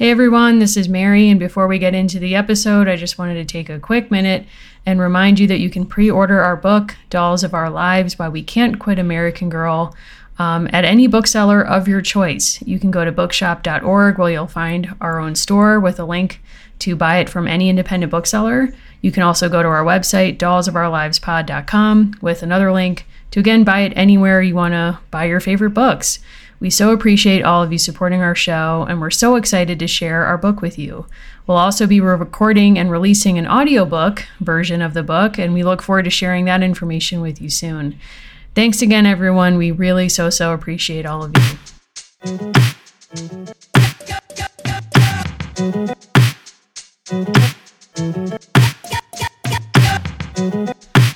Hey everyone, this is Mary, and before we get into the episode, I just wanted to take a quick minute and remind you that you can pre order our book, Dolls of Our Lives Why We Can't Quit American Girl, um, at any bookseller of your choice. You can go to bookshop.org where you'll find our own store with a link to buy it from any independent bookseller. You can also go to our website, dollsofourlivespod.com, with another link to again buy it anywhere you want to buy your favorite books. We so appreciate all of you supporting our show, and we're so excited to share our book with you. We'll also be recording and releasing an audiobook version of the book, and we look forward to sharing that information with you soon. Thanks again, everyone. We really so, so appreciate all of you.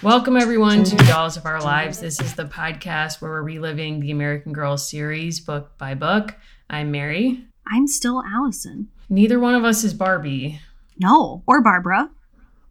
Welcome, everyone, to Dolls of Our Lives. This is the podcast where we're reliving the American Girl series book by book. I'm Mary. I'm still Allison. Neither one of us is Barbie. No, or Barbara.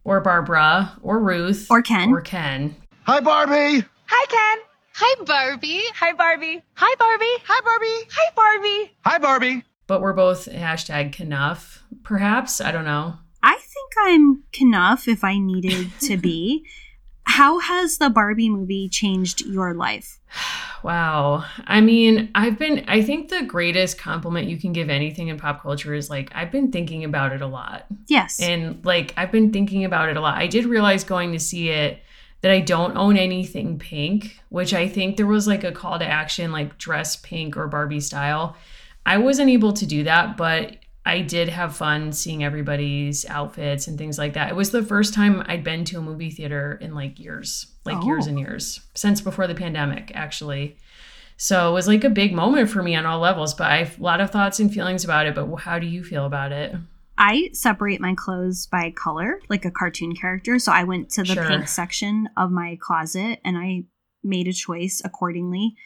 Or Barbara. Or Ruth. Or Ken. Or Ken. Hi, Barbie. Hi, Ken. Hi, Barbie. Hi, Barbie. Hi, Barbie. Hi, Barbie. Hi, Barbie. Hi, Barbie. But we're both hashtag Kenough, perhaps. I don't know. I think I'm Kenough if I needed to be. How has the Barbie movie changed your life? Wow. I mean, I've been, I think the greatest compliment you can give anything in pop culture is like, I've been thinking about it a lot. Yes. And like, I've been thinking about it a lot. I did realize going to see it that I don't own anything pink, which I think there was like a call to action, like dress pink or Barbie style. I wasn't able to do that, but I did have fun seeing everybody's outfits and things like that. It was the first time I'd been to a movie theater in like years, like oh. years and oh. years, since before the pandemic, actually. So it was like a big moment for me on all levels, but I have a lot of thoughts and feelings about it. But how do you feel about it? I separate my clothes by color, like a cartoon character. So I went to the sure. pink section of my closet and I made a choice accordingly.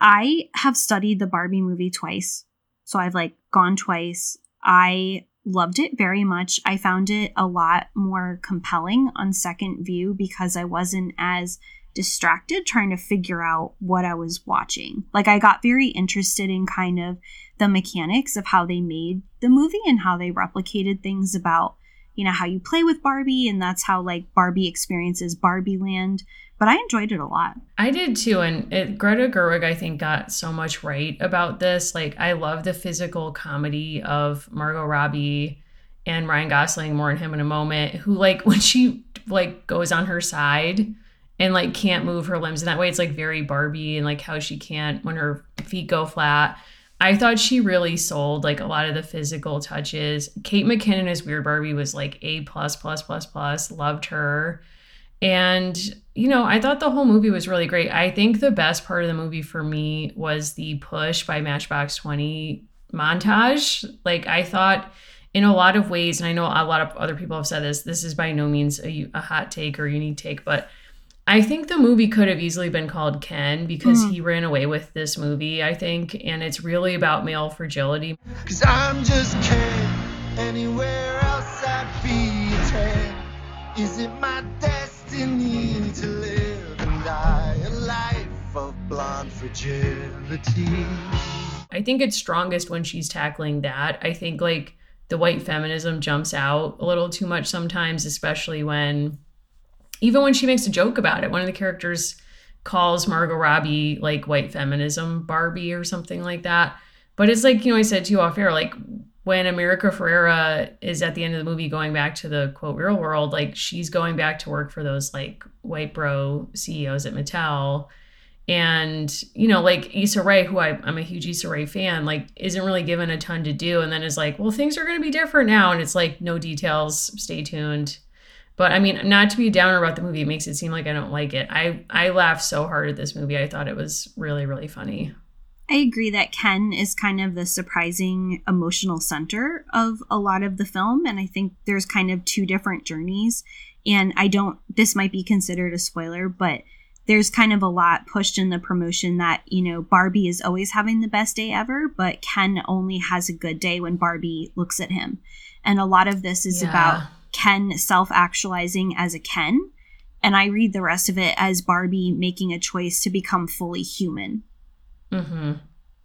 I have studied the Barbie movie twice. So I've like gone twice. I loved it very much. I found it a lot more compelling on second view because I wasn't as distracted trying to figure out what I was watching. Like, I got very interested in kind of the mechanics of how they made the movie and how they replicated things about, you know, how you play with Barbie. And that's how, like, Barbie experiences Barbie Land but I enjoyed it a lot. I did too. And it, Greta Gerwig, I think, got so much right about this. Like, I love the physical comedy of Margot Robbie and Ryan Gosling, more on him in a moment, who, like, when she, like, goes on her side and, like, can't move her limbs in that way, it's, like, very Barbie and, like, how she can't when her feet go flat. I thought she really sold like a lot of the physical touches. Kate McKinnon as Weird Barbie was like A plus plus plus plus. Loved her. And, you know, I thought the whole movie was really great. I think the best part of the movie for me was the push by Matchbox 20 montage. Like, I thought in a lot of ways, and I know a lot of other people have said this, this is by no means a, a hot take or unique take, but I think the movie could have easily been called Ken because mm. he ran away with this movie, I think. And it's really about male fragility. Cause I'm just Ken. Anywhere else I'd be a 10. Is it my destiny? destiny to live and die a life of blonde fragility. I think it's strongest when she's tackling that. I think like the white feminism jumps out a little too much sometimes, especially when even when she makes a joke about it. One of the characters calls Margot Robbie like white feminism Barbie or something like that. But it's like, you know, I said to you off air, like when America Ferrera is at the end of the movie going back to the quote real world, like she's going back to work for those like white bro CEOs at Mattel. And, you know, like Issa Rae, who I, I'm a huge Issa Rae fan, like isn't really given a ton to do. And then is like, well, things are going to be different now. And it's like, no details, stay tuned. But I mean, not to be downer about the movie, it makes it seem like I don't like it. I, I laughed so hard at this movie. I thought it was really, really funny. I agree that Ken is kind of the surprising emotional center of a lot of the film. And I think there's kind of two different journeys. And I don't, this might be considered a spoiler, but there's kind of a lot pushed in the promotion that, you know, Barbie is always having the best day ever, but Ken only has a good day when Barbie looks at him. And a lot of this is yeah. about Ken self actualizing as a Ken. And I read the rest of it as Barbie making a choice to become fully human Mm-hmm.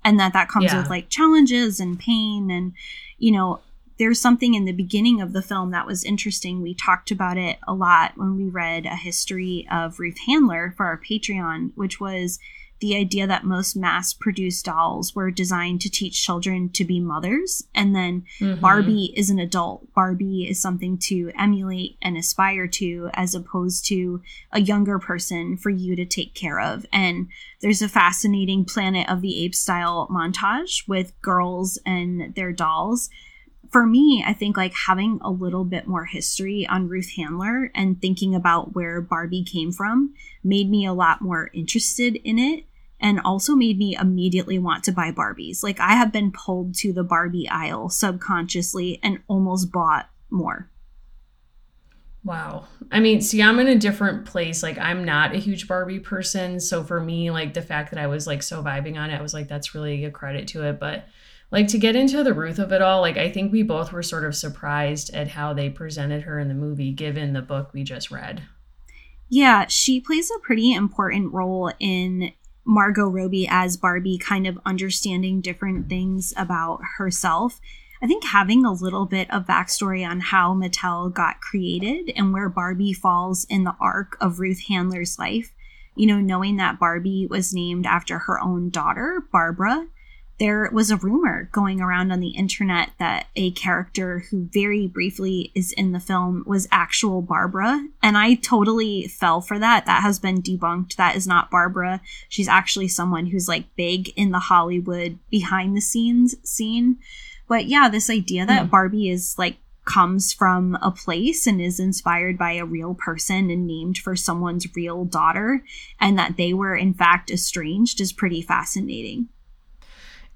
and that that comes yeah. with like challenges and pain and you know there's something in the beginning of the film that was interesting. We talked about it a lot when we read a history of Ruth Handler for our Patreon, which was the idea that most mass produced dolls were designed to teach children to be mothers. And then mm-hmm. Barbie is an adult. Barbie is something to emulate and aspire to, as opposed to a younger person for you to take care of. And there's a fascinating Planet of the Apes style montage with girls and their dolls for me, I think like having a little bit more history on Ruth Handler and thinking about where Barbie came from made me a lot more interested in it and also made me immediately want to buy Barbies. Like I have been pulled to the Barbie aisle subconsciously and almost bought more. Wow. I mean, see, I'm in a different place. Like, I'm not a huge Barbie person. So, for me, like, the fact that I was like so vibing on it, I was like, that's really a credit to it. But like to get into the Ruth of it all, like I think we both were sort of surprised at how they presented her in the movie given the book we just read. Yeah, she plays a pretty important role in Margot Robbie as Barbie kind of understanding different things about herself. I think having a little bit of backstory on how Mattel got created and where Barbie falls in the arc of Ruth Handler's life, you know, knowing that Barbie was named after her own daughter, Barbara, there was a rumor going around on the internet that a character who very briefly is in the film was actual Barbara. And I totally fell for that. That has been debunked. That is not Barbara. She's actually someone who's like big in the Hollywood behind the scenes scene. But yeah, this idea that mm. Barbie is like comes from a place and is inspired by a real person and named for someone's real daughter and that they were in fact estranged is pretty fascinating.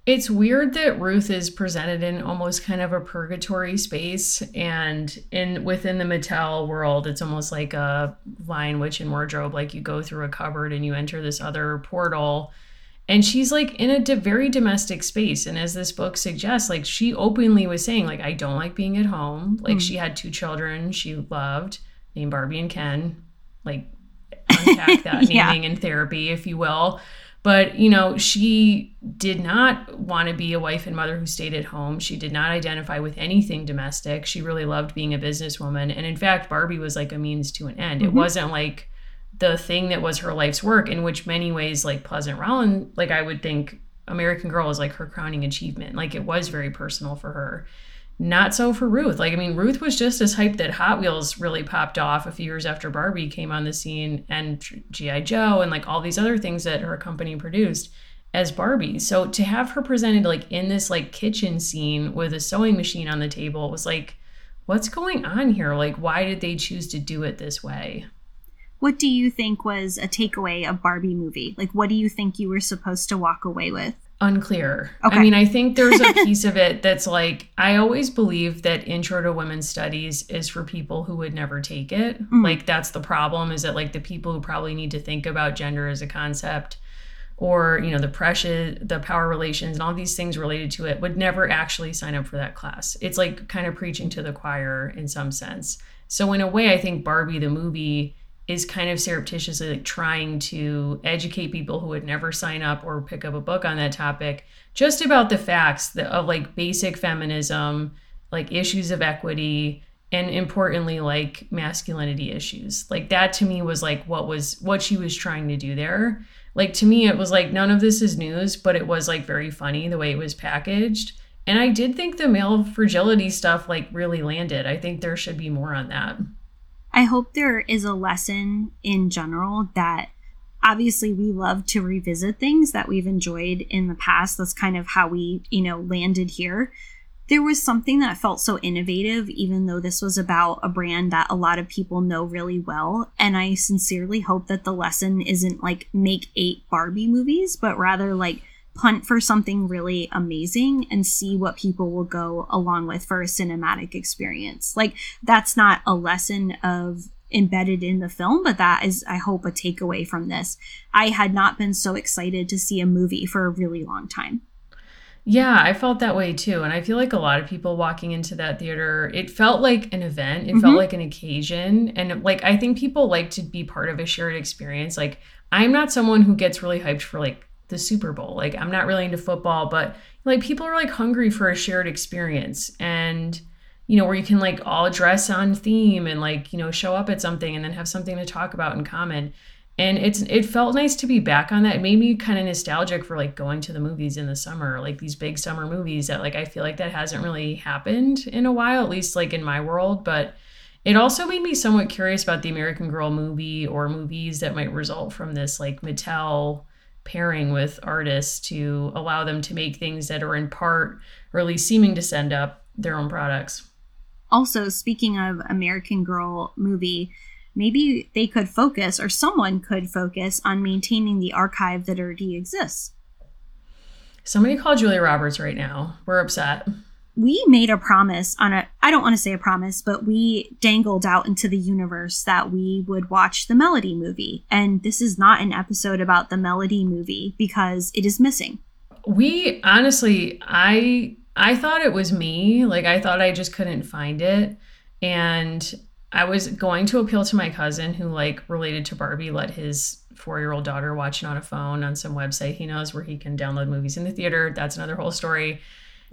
It's weird that Ruth is presented in almost kind of a purgatory space, and in within the Mattel world, it's almost like a Lion Witch and Wardrobe. Like you go through a cupboard and you enter this other portal, and she's like in a very domestic space. And as this book suggests, like she openly was saying, like I don't like being at home. Like mm. she had two children she loved, named Barbie and Ken. Like unpack that yeah. naming in therapy, if you will. But, you know, she did not want to be a wife and mother who stayed at home. She did not identify with anything domestic. She really loved being a businesswoman. And in fact, Barbie was like a means to an end. Mm-hmm. It wasn't like the thing that was her life's work, in which many ways, like Pleasant Rowland, like I would think American Girl is like her crowning achievement. Like it was very personal for her. Not so for Ruth. Like, I mean, Ruth was just as hyped that Hot Wheels really popped off a few years after Barbie came on the scene and G.I. Joe and like all these other things that her company produced as Barbie. So to have her presented like in this like kitchen scene with a sewing machine on the table was like, what's going on here? Like, why did they choose to do it this way? What do you think was a takeaway of Barbie movie? Like, what do you think you were supposed to walk away with? Unclear. Okay. I mean, I think there's a piece of it that's like I always believe that intro to women's studies is for people who would never take it. Mm. Like that's the problem is that like the people who probably need to think about gender as a concept or, you know, the pressure, the power relations and all these things related to it would never actually sign up for that class. It's like kind of preaching to the choir in some sense. So in a way, I think Barbie the movie is kind of surreptitiously like trying to educate people who would never sign up or pick up a book on that topic just about the facts of like basic feminism like issues of equity and importantly like masculinity issues. Like that to me was like what was what she was trying to do there. Like to me it was like none of this is news but it was like very funny the way it was packaged. And i did think the male fragility stuff like really landed. I think there should be more on that I hope there is a lesson in general that obviously we love to revisit things that we've enjoyed in the past. That's kind of how we, you know, landed here. There was something that felt so innovative, even though this was about a brand that a lot of people know really well. And I sincerely hope that the lesson isn't like make eight Barbie movies, but rather like punt for something really amazing and see what people will go along with for a cinematic experience. Like that's not a lesson of embedded in the film, but that is, I hope, a takeaway from this. I had not been so excited to see a movie for a really long time. Yeah, I felt that way too. And I feel like a lot of people walking into that theater, it felt like an event. It mm-hmm. felt like an occasion. And like, I think people like to be part of a shared experience. Like, I'm not someone who gets really hyped for like the Super Bowl. Like I'm not really into football, but like people are like hungry for a shared experience and you know where you can like all dress on theme and like you know show up at something and then have something to talk about in common. And it's it felt nice to be back on that. It made me kind of nostalgic for like going to the movies in the summer like these big summer movies that like i feel like that hasn't really happened in a while at least like in my world. But it also made me somewhat curious about the american girl movie or movies that might result from this like mattel pairing with artists to allow them to make things that are in part or at least seeming to send up their own products also speaking of american girl movie maybe they could focus or someone could focus on maintaining the archive that already exists. Somebody call Julia Roberts right now. We're upset. We made a promise on a, I don't want to say a promise, but we dangled out into the universe that we would watch the Melody movie. And this is not an episode about the Melody movie because it is missing. We honestly, I I thought it was me. Like I thought I just couldn't find it. And I was going to appeal to my cousin who like related to Barbie let his 4-year-old daughter watch it on a phone on some website he knows where he can download movies in the theater. That's another whole story.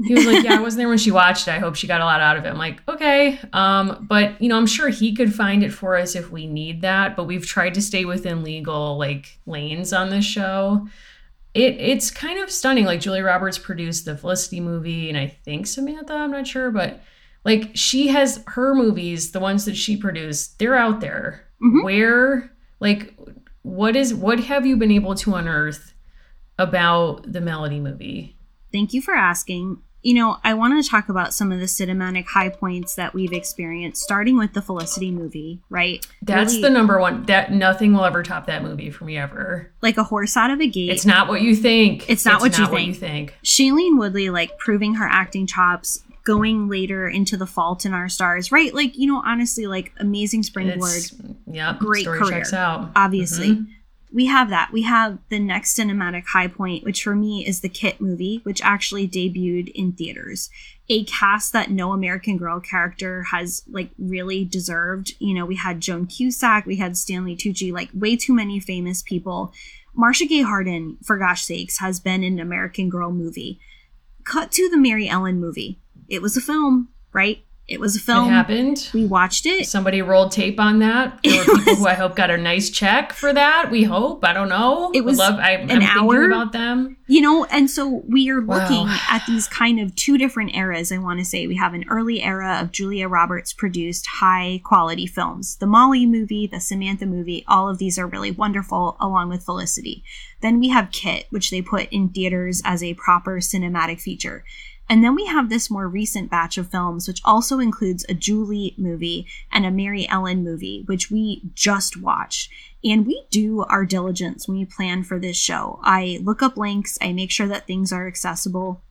He was like, "Yeah, I wasn't there when she watched it. I hope she got a lot out of it." I'm like, "Okay." Um, but you know, I'm sure he could find it for us if we need that, but we've tried to stay within legal like lanes on this show. It it's kind of stunning. Like Julia Roberts produced the Felicity movie and I think Samantha, I'm not sure, but like she has her movies, the ones that she produced, they're out there. Mm-hmm. Where like what is what have you been able to unearth about the Melody movie? Thank you for asking. You know, I want to talk about some of the cinematic high points that we've experienced, starting with the Felicity movie, right? That's really, the number one. That nothing will ever top that movie for me ever. Like a horse out of a gate. It's not what you think. It's not, it's what, not you, what think. you think. Shailene Woodley, like proving her acting chops, going later into the fault in our stars right like you know honestly like amazing springboard yeah great story career checks out obviously mm-hmm. We have that. We have the next cinematic high point which for me is the kit movie which actually debuted in theaters. A cast that no american girl character has like really deserved. You know we had joan cusack we had stanley tucci like way too many famous people. Marcia gay harden for gosh sakes has been an american girl movie. Cut to the maryellen movie. It was a film, right? It was a film. It happened. We watched it. Somebody rolled tape on that. There were people who I hope got a nice check for that. We hope. I don't know. It was love, I, an I'm hour about them. You know, and so we are looking wow. at these kind of two different eras. I want to say we have an early era of Julia Roberts produced high quality films. The Molly movie, the Samantha movie, all of these are really wonderful, along with Felicity. Then we have Kit, which they put in theaters as a proper cinematic feature. And then we have this more recent batch of films, which also includes a Julie movie and a Maryellen movie, which we just watched. And we do our diligence when we plan for this show. I look up links, I make sure that things are accessible.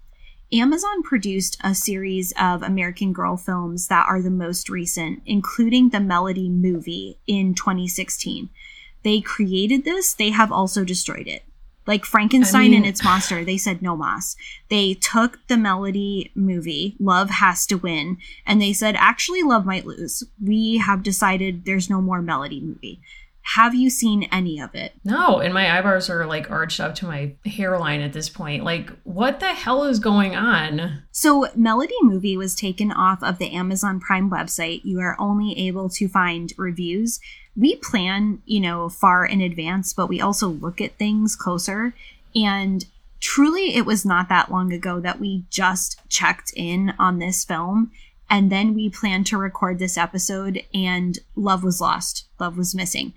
Amazon produced a series of American Girl films that are the most recent, including the Melody movie in 2016. They created this, they have also destroyed it. Like Frankenstein I mean, and its monster, they said no mas. They took the Melody movie, Love Has to Win, and they said actually Love might lose. We have decided there's no more Melody movie. Have you seen any of it? No, and my eyebrows are like arched up to my hairline at this point. Like, what the hell is going on? So, Melody Movie was taken off of the Amazon Prime website. You are only able to find reviews we plan, you know, far in advance, but we also look at things closer. And truly, it was not that long ago that we just checked in on this film. And then we planned to record this episode, and love was lost. Love was missing.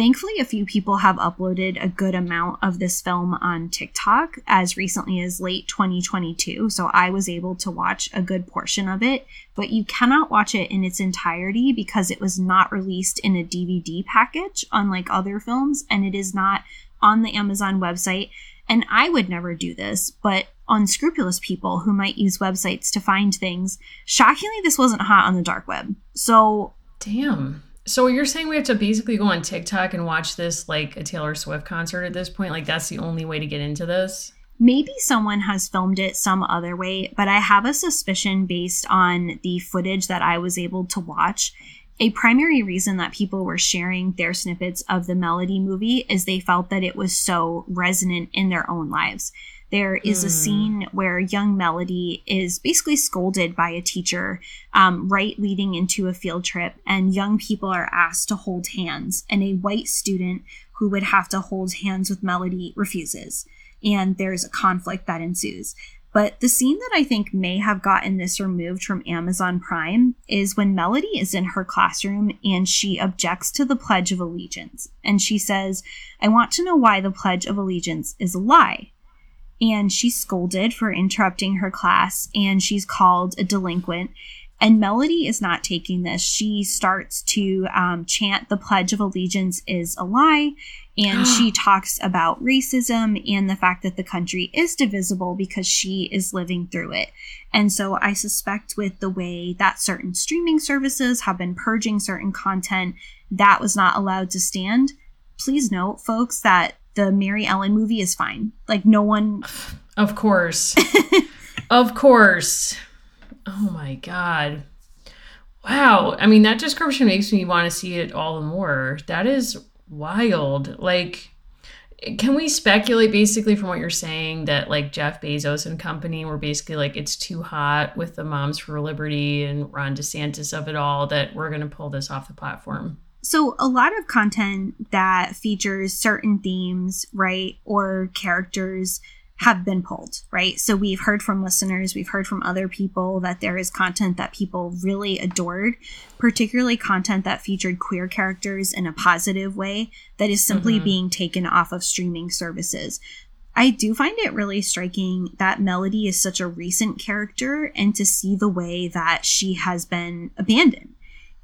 Thankfully, a few people have uploaded a good amount of this film on TikTok as recently as late 2022. So I was able to watch a good portion of it, but you cannot watch it in its entirety because it was not released in a DVD package, unlike other films, and it is not on the Amazon website. And I would never do this, but unscrupulous people who might use websites to find things, shockingly, this wasn't hot on the dark web. So. Damn. So you're saying we have to basically go on TikTok and watch this like a Taylor Swift concert at this point? Like that's the only way to get into this? Maybe someone has filmed it some other way, but I have a suspicion based on the footage that I was able to watch. A primary reason that people were sharing their snippets of the Melody movie is they felt that it was so resonant in their own lives. There is mm. a hmm. scene where young Melody is basically scolded by a teacher um, right leading into a field trip, and young people are asked to hold hands, and a white student who would have to hold hands with Melody refuses. And there's a conflict that ensues. But the scene that I think may have gotten this removed from Amazon Prime is when Melody is in her classroom and she objects to the Pledge of Allegiance. And she says, I want to know why the Pledge of Allegiance is a lie and she's scolded for interrupting her class and she's called a delinquent. And Melody is not taking this. She starts to um, chant the Pledge of Allegiance is a lie. And she talks about racism and the fact that the country is divisible because she is living through it. And so I suspect with the way that certain streaming services have been purging certain content, that was not allowed to stand. Please note, folks, that the Maryellen movie is fine. Like no one Of course. of course. Oh my god. Wow. I mean that description makes me want to see it all the more. That is wild. Like can we speculate basically from what you're saying that like Jeff Bezos and company were basically like it's too hot with the Moms for Liberty and Ron DeSantis of it all that we're going to pull this off the platform? So, a lot of content that features certain themes, right, or characters have been pulled, right? So, we've heard from listeners, we've heard from other people that there is content that people really adored, particularly content that featured queer characters in a positive way that is simply mm-hmm. being taken off of streaming services. I do find it really striking that Melody is such a recent character and to see the way that she has been abandoned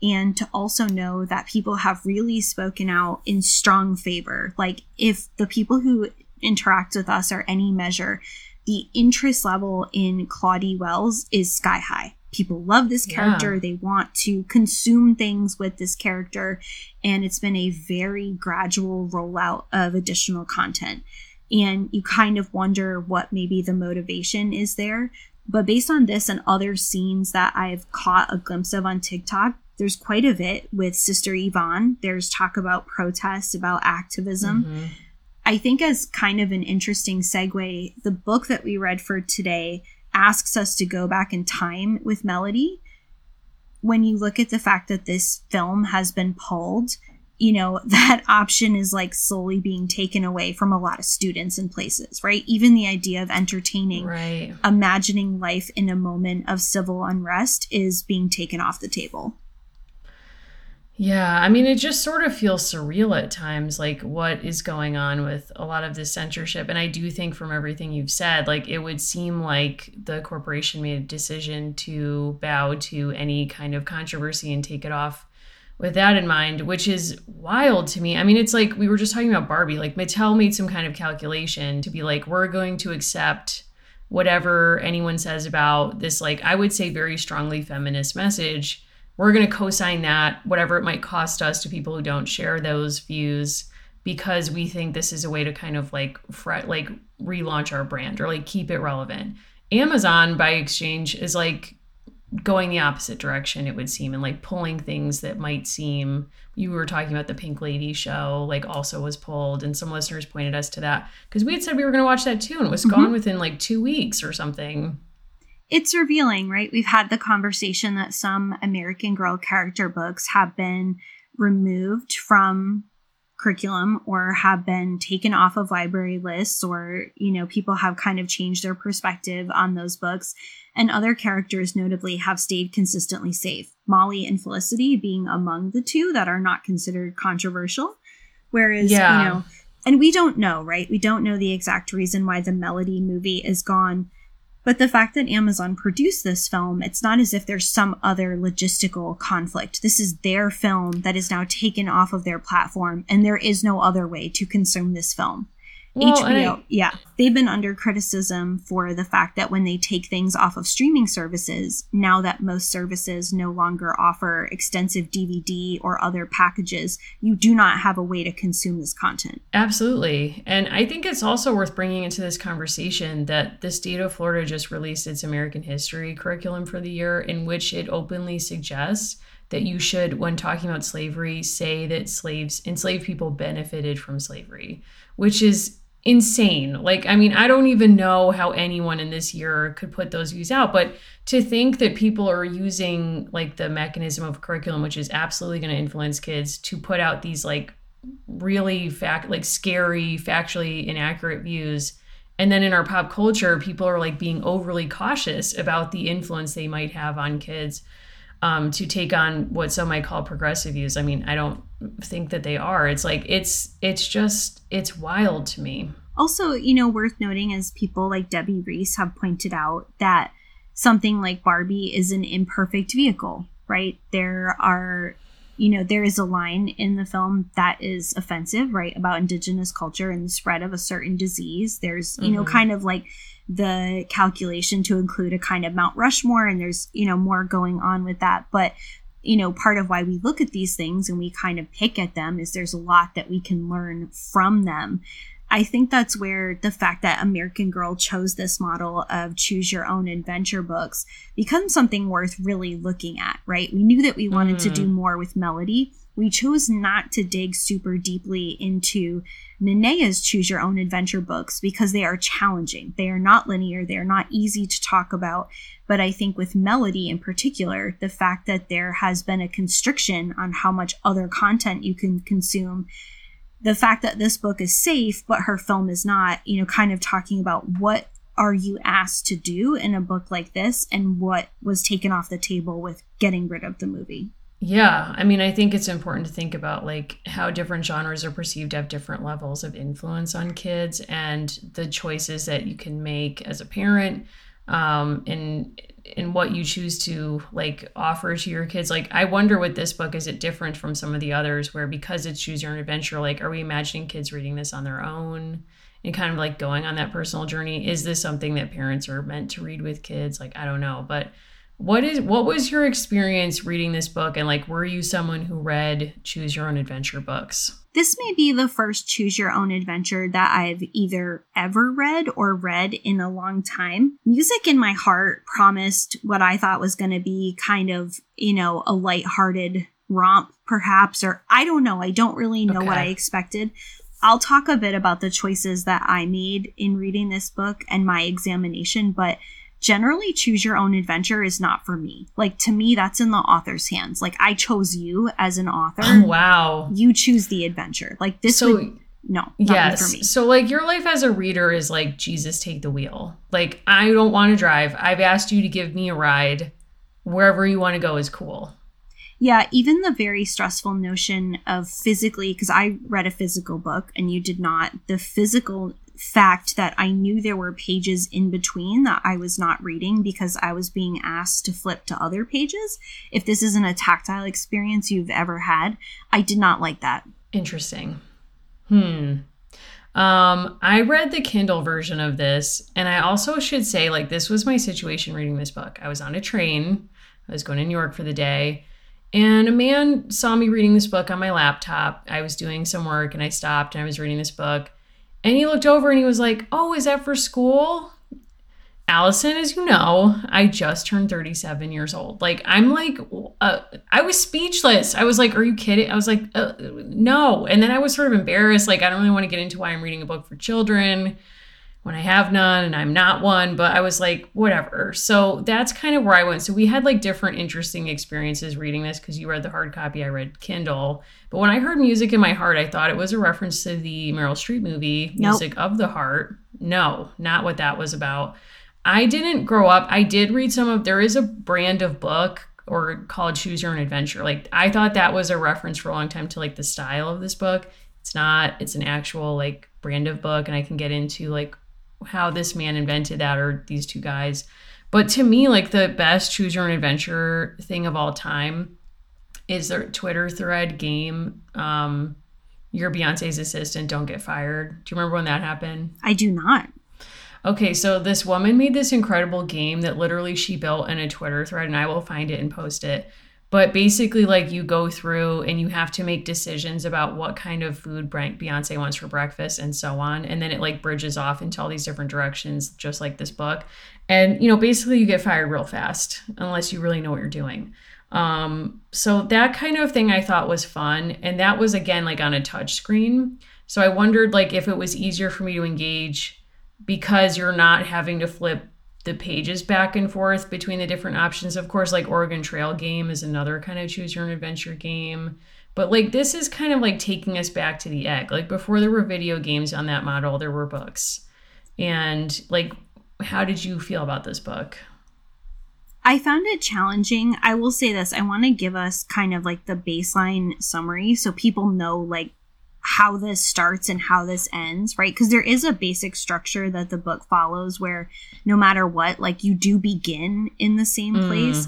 and to also know that people have really spoken out in strong favor. Like, if the people who interact with us are any measure, the interest level in Claudie Wells is sky high. People love this character. Yeah. They want to consume things with this character. And it's been a very gradual rollout of additional content. And you kind of wonder what maybe the motivation is there. But based on this and other scenes that I've caught a glimpse of on TikTok, there's quite a bit with Sister Yvonne. There's talk about protests, about activism. Mm-hmm. I think, as kind of an interesting segue, the book that we read for today asks us to go back in time with Melody. When you look at the fact that this film has been pulled, you know, that option is like slowly being taken away from a lot of students and places, right? Even the idea of entertaining, right. imagining life in a moment of civil unrest is being taken off the table. Yeah, I mean, it just sort of feels surreal at times, like what is going on with a lot of this censorship. And I do think from everything you've said, like it would seem like the corporation made a decision to bow to any kind of controversy and take it off with that in mind, which is wild to me. I mean, it's like we were just talking about Barbie, like Mattel made some kind of calculation to be like, we're going to accept whatever anyone says about this, like, I would say very strongly feminist message we're going to co-sign that whatever it might cost us to people who don't share those views because we think this is a way to kind of like fret, like relaunch our brand or like keep it relevant. Amazon by exchange is like going the opposite direction it would seem and like pulling things that might seem you were talking about the pink lady show like also was pulled and some listeners pointed us to that because we had said we were going to watch that too and it was mm-hmm. gone within like two weeks or something it's revealing, right? We've had the conversation that some American Girl character books have been removed from curriculum or have been taken off of library lists or you know people have kind of changed their perspective on those books. And other characters notably have stayed consistently safe. Molly and felicity being among the two that are not considered controversial. Whereas yeah. you know and we don't know right? We don't know the exact reason why the melody movie is gone but the fact that Amazon produced this film, it's not as if there's some other logistical conflict. This is their film that is now taken off of their platform, and there is no other way to consume this film. Well, HBO, I, yeah, they've been under criticism for the fact that when they take things off of streaming services, now that most services no longer offer extensive DVD or other packages, you do not have a way to consume this content. Absolutely. And I think it's also worth bringing into this conversation that the state of Florida just released its American history curriculum for the year, in which it openly suggests that you should, when talking about slavery, say that slaves, enslaved people benefited from slavery, which is insane. Like, I mean, I don't even know how anyone in this year could put those views out, but to think that people are using like the mechanism of curriculum, which is absolutely going to influence kids, to put out these like really fact, like scary, factually inaccurate views. And then in our pop culture, people are like being overly cautious about the influence they might have on kids um, to take on what some might call progressive views. I mean, I don't think that they are. It's like it's it's just it's wild to me. Also, you know, worth noting as people like Debbie Reese have pointed out that something like Barbie is an imperfect vehicle, right? There are you know, there is a line in the film that is offensive, right, about indigenous culture and the spread of a certain disease. There's, you mm-hmm. know, kind of like the calculation to include a kind of Mount Rushmore, and there's, you know, more going on with that. But, you know, part of why we look at these things and we kind of pick at them is there's a lot that we can learn from them. I think that's where the fact that American Girl chose this model of choose your own adventure books becomes something worth really looking at, right? We knew that we wanted mm. to do mm. more with Melody. We chose not to dig super deeply into Nanea's choose your own adventure books because they are challenging. They are not linear, they are not easy to talk about. But I think with Melody in particular, the fact that there has been a constriction on how much other content you can consume the fact that this book is safe but her film is not you know kind of talking about what are you asked to do in a book like this and what was taken off the table with getting rid of the movie yeah i mean i think it's important to think about like how different genres are perceived to have different levels of influence on kids and the choices that you can make as a parent um, and in what you choose to like offer to your kids. Like i wonder with this book is it different from some of the others where because it's choose your own adventure like are we imagining kids reading this on their own and kind of like going on that personal journey? Is this something that parents are meant to read with kids? Like i don't know but what is what was your experience reading this book? And like were you someone who read choose your own adventure books? This may be the first choose your own adventure that i've either ever read or read in a long time. Music in my heart promised what i thought was going to be kind of you know a light-hearted romp perhaps or i don't know. I don't really know okay. what i expected. I'll talk a bit about the choices that I made in reading this book and my examination, but generally choose your own adventure is not for me. Like to me, that's in the author's hands. Like I chose you as an author. Oh, wow. You choose the adventure. Like this so, would no, yes. So like your life as a reader is like Jesus take the wheel. Like I don't want to drive. I've asked you to give me a ride. Wherever you want to go is cool. Yeah, even the very stressful notion of physically, because I read a physical book and you did not, the physical fact that I knew there were pages in between that I was not reading because I was being asked to flip to other pages. If this isn't a tactile experience you've ever had, I did not like that. Interesting. Hmm. Um, I read the Kindle version of this, and I also should say, like, this was my situation reading this book. I was on a train, I was going to New York for the day, and a man saw me reading this book on my laptop. I was doing some work and I stopped and I was reading this book. And he looked over and he was like, Oh, is that for school? Allison, as you know, I just turned 37 years old. Like, I'm like, uh, I was speechless. I was like, Are you kidding? I was like, uh, No. And then I was sort of embarrassed. Like, I don't really want to get into why I'm reading a book for children when I have none and I'm not one, but I was like, whatever. So that's kind of where I went. So we had like different interesting experiences reading this because you read the hard copy, I read Kindle. But when I heard music in my heart, I thought it was a reference to the Meryl Streep movie, nope. Music of the Heart. No, not what that was about. I didn't grow up. I did read some of there is a brand of book or called Choose Your Own Adventure. Like I thought that was a reference for a long time to like the style of this book. It's not. It's an actual like brand of book and I can get into like how this man invented that or these two guys. But to me, like the best choose your own adventure thing of all time is their Twitter thread game. Um, you're Beyonce's assistant, don't get fired. Do you remember when that happened? I do not. Okay, so this woman made this incredible game that literally she built in a Twitter thread, and I will find it and post it. But basically like you go through and you have to make decisions about what kind of food beyonce wants for breakfast and so on. And then it like bridges off into all these different directions just like this book. And you know basically you get fired real fast unless you really know what you're doing. Um so that kind of thing i thought was fun. And that was again like on a touch screen. So i wondered like if it was easier for me to engage because you're not having to flip the pages back and forth between the different options. Of course, like Oregon Trail game is another kind of choose your own adventure game. But like this is kind of like taking us back to the egg. Like before there were video games on that model, there were books. And like how did you feel about this book? I found it challenging. I will say this. I want to give us kind of like the baseline summary so people know like how this starts and how this ends, right? Because there is a basic structure that the book follows where no matter what, like you do begin in the same mm. place.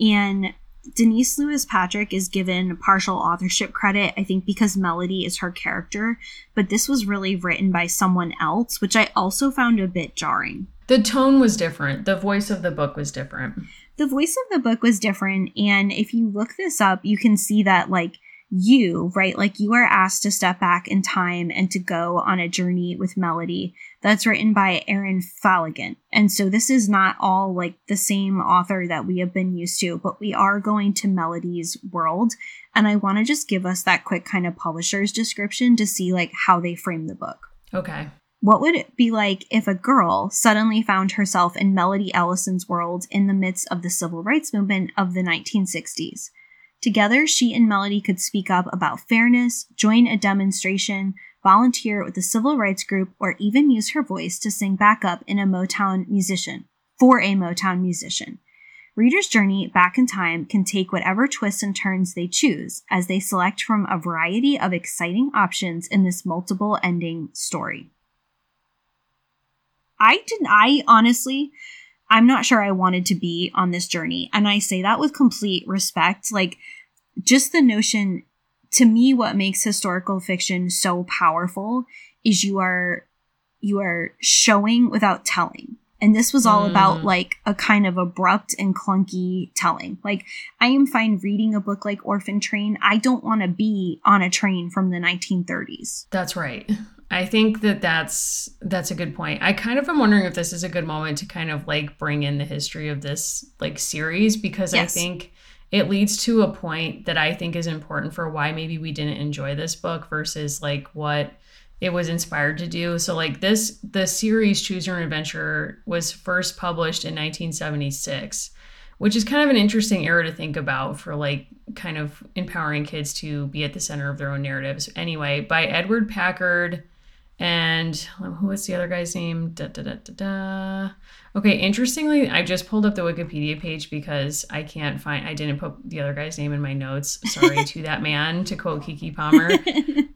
And Denise Lewis Patrick is given partial authorship credit, I think, because Melody is her character, but this was really written by someone else, which I also found a bit jarring. The tone was different, the voice of the book was different. The voice of the book was different. And if you look this up, you can see that, like, you, right? Like you are asked to step back in time and to go on a journey with Melody. That's written by Erin Falligant. And so this is not all like the same author that we have been used to, but we are going to Melody's world. And I want to just give us that quick kind of publisher's description to see like how they frame the book. Okay. What would it be like if a girl suddenly found herself in Melody Ellison's world in the midst of the civil rights movement of the 1960s? Together, she and Melody could speak up about fairness, join a demonstration, volunteer with a civil rights group, or even use her voice to sing backup in a Motown musician for a Motown musician. Reader's journey back in time can take whatever twists and turns they choose as they select from a variety of exciting options in this multiple ending story. I didn't I honestly I'm not sure I wanted to be on this journey. And I say that with complete respect. Like, just the notion to me, what makes historical fiction so powerful is you are you are showing without telling. And this was all mm. about like a kind of abrupt and clunky telling. Like, I am fine reading a book like Orphan Train. I don't want to be on a train from the 1930s. That's right. I think that that's that's a good point. I kind of am wondering if this is a good moment to kind of like bring in the history of this like series because yes. I think it leads to a point that I think is important for why maybe we didn't enjoy this book versus like what it was inspired to do. So like this the series Choose Your Own Adventure was first published in 1976 which is kind of an interesting era to think about for like kind of empowering kids to be at the center of their own narratives. Anyway, by Edward Packard and who was the other guy's name? Da, da, da, da, da. Okay, interestingly, I just pulled up the Wikipedia page because I can't find, I didn't put the other guy's name in my notes. Sorry to that man, to quote Keke Palmer.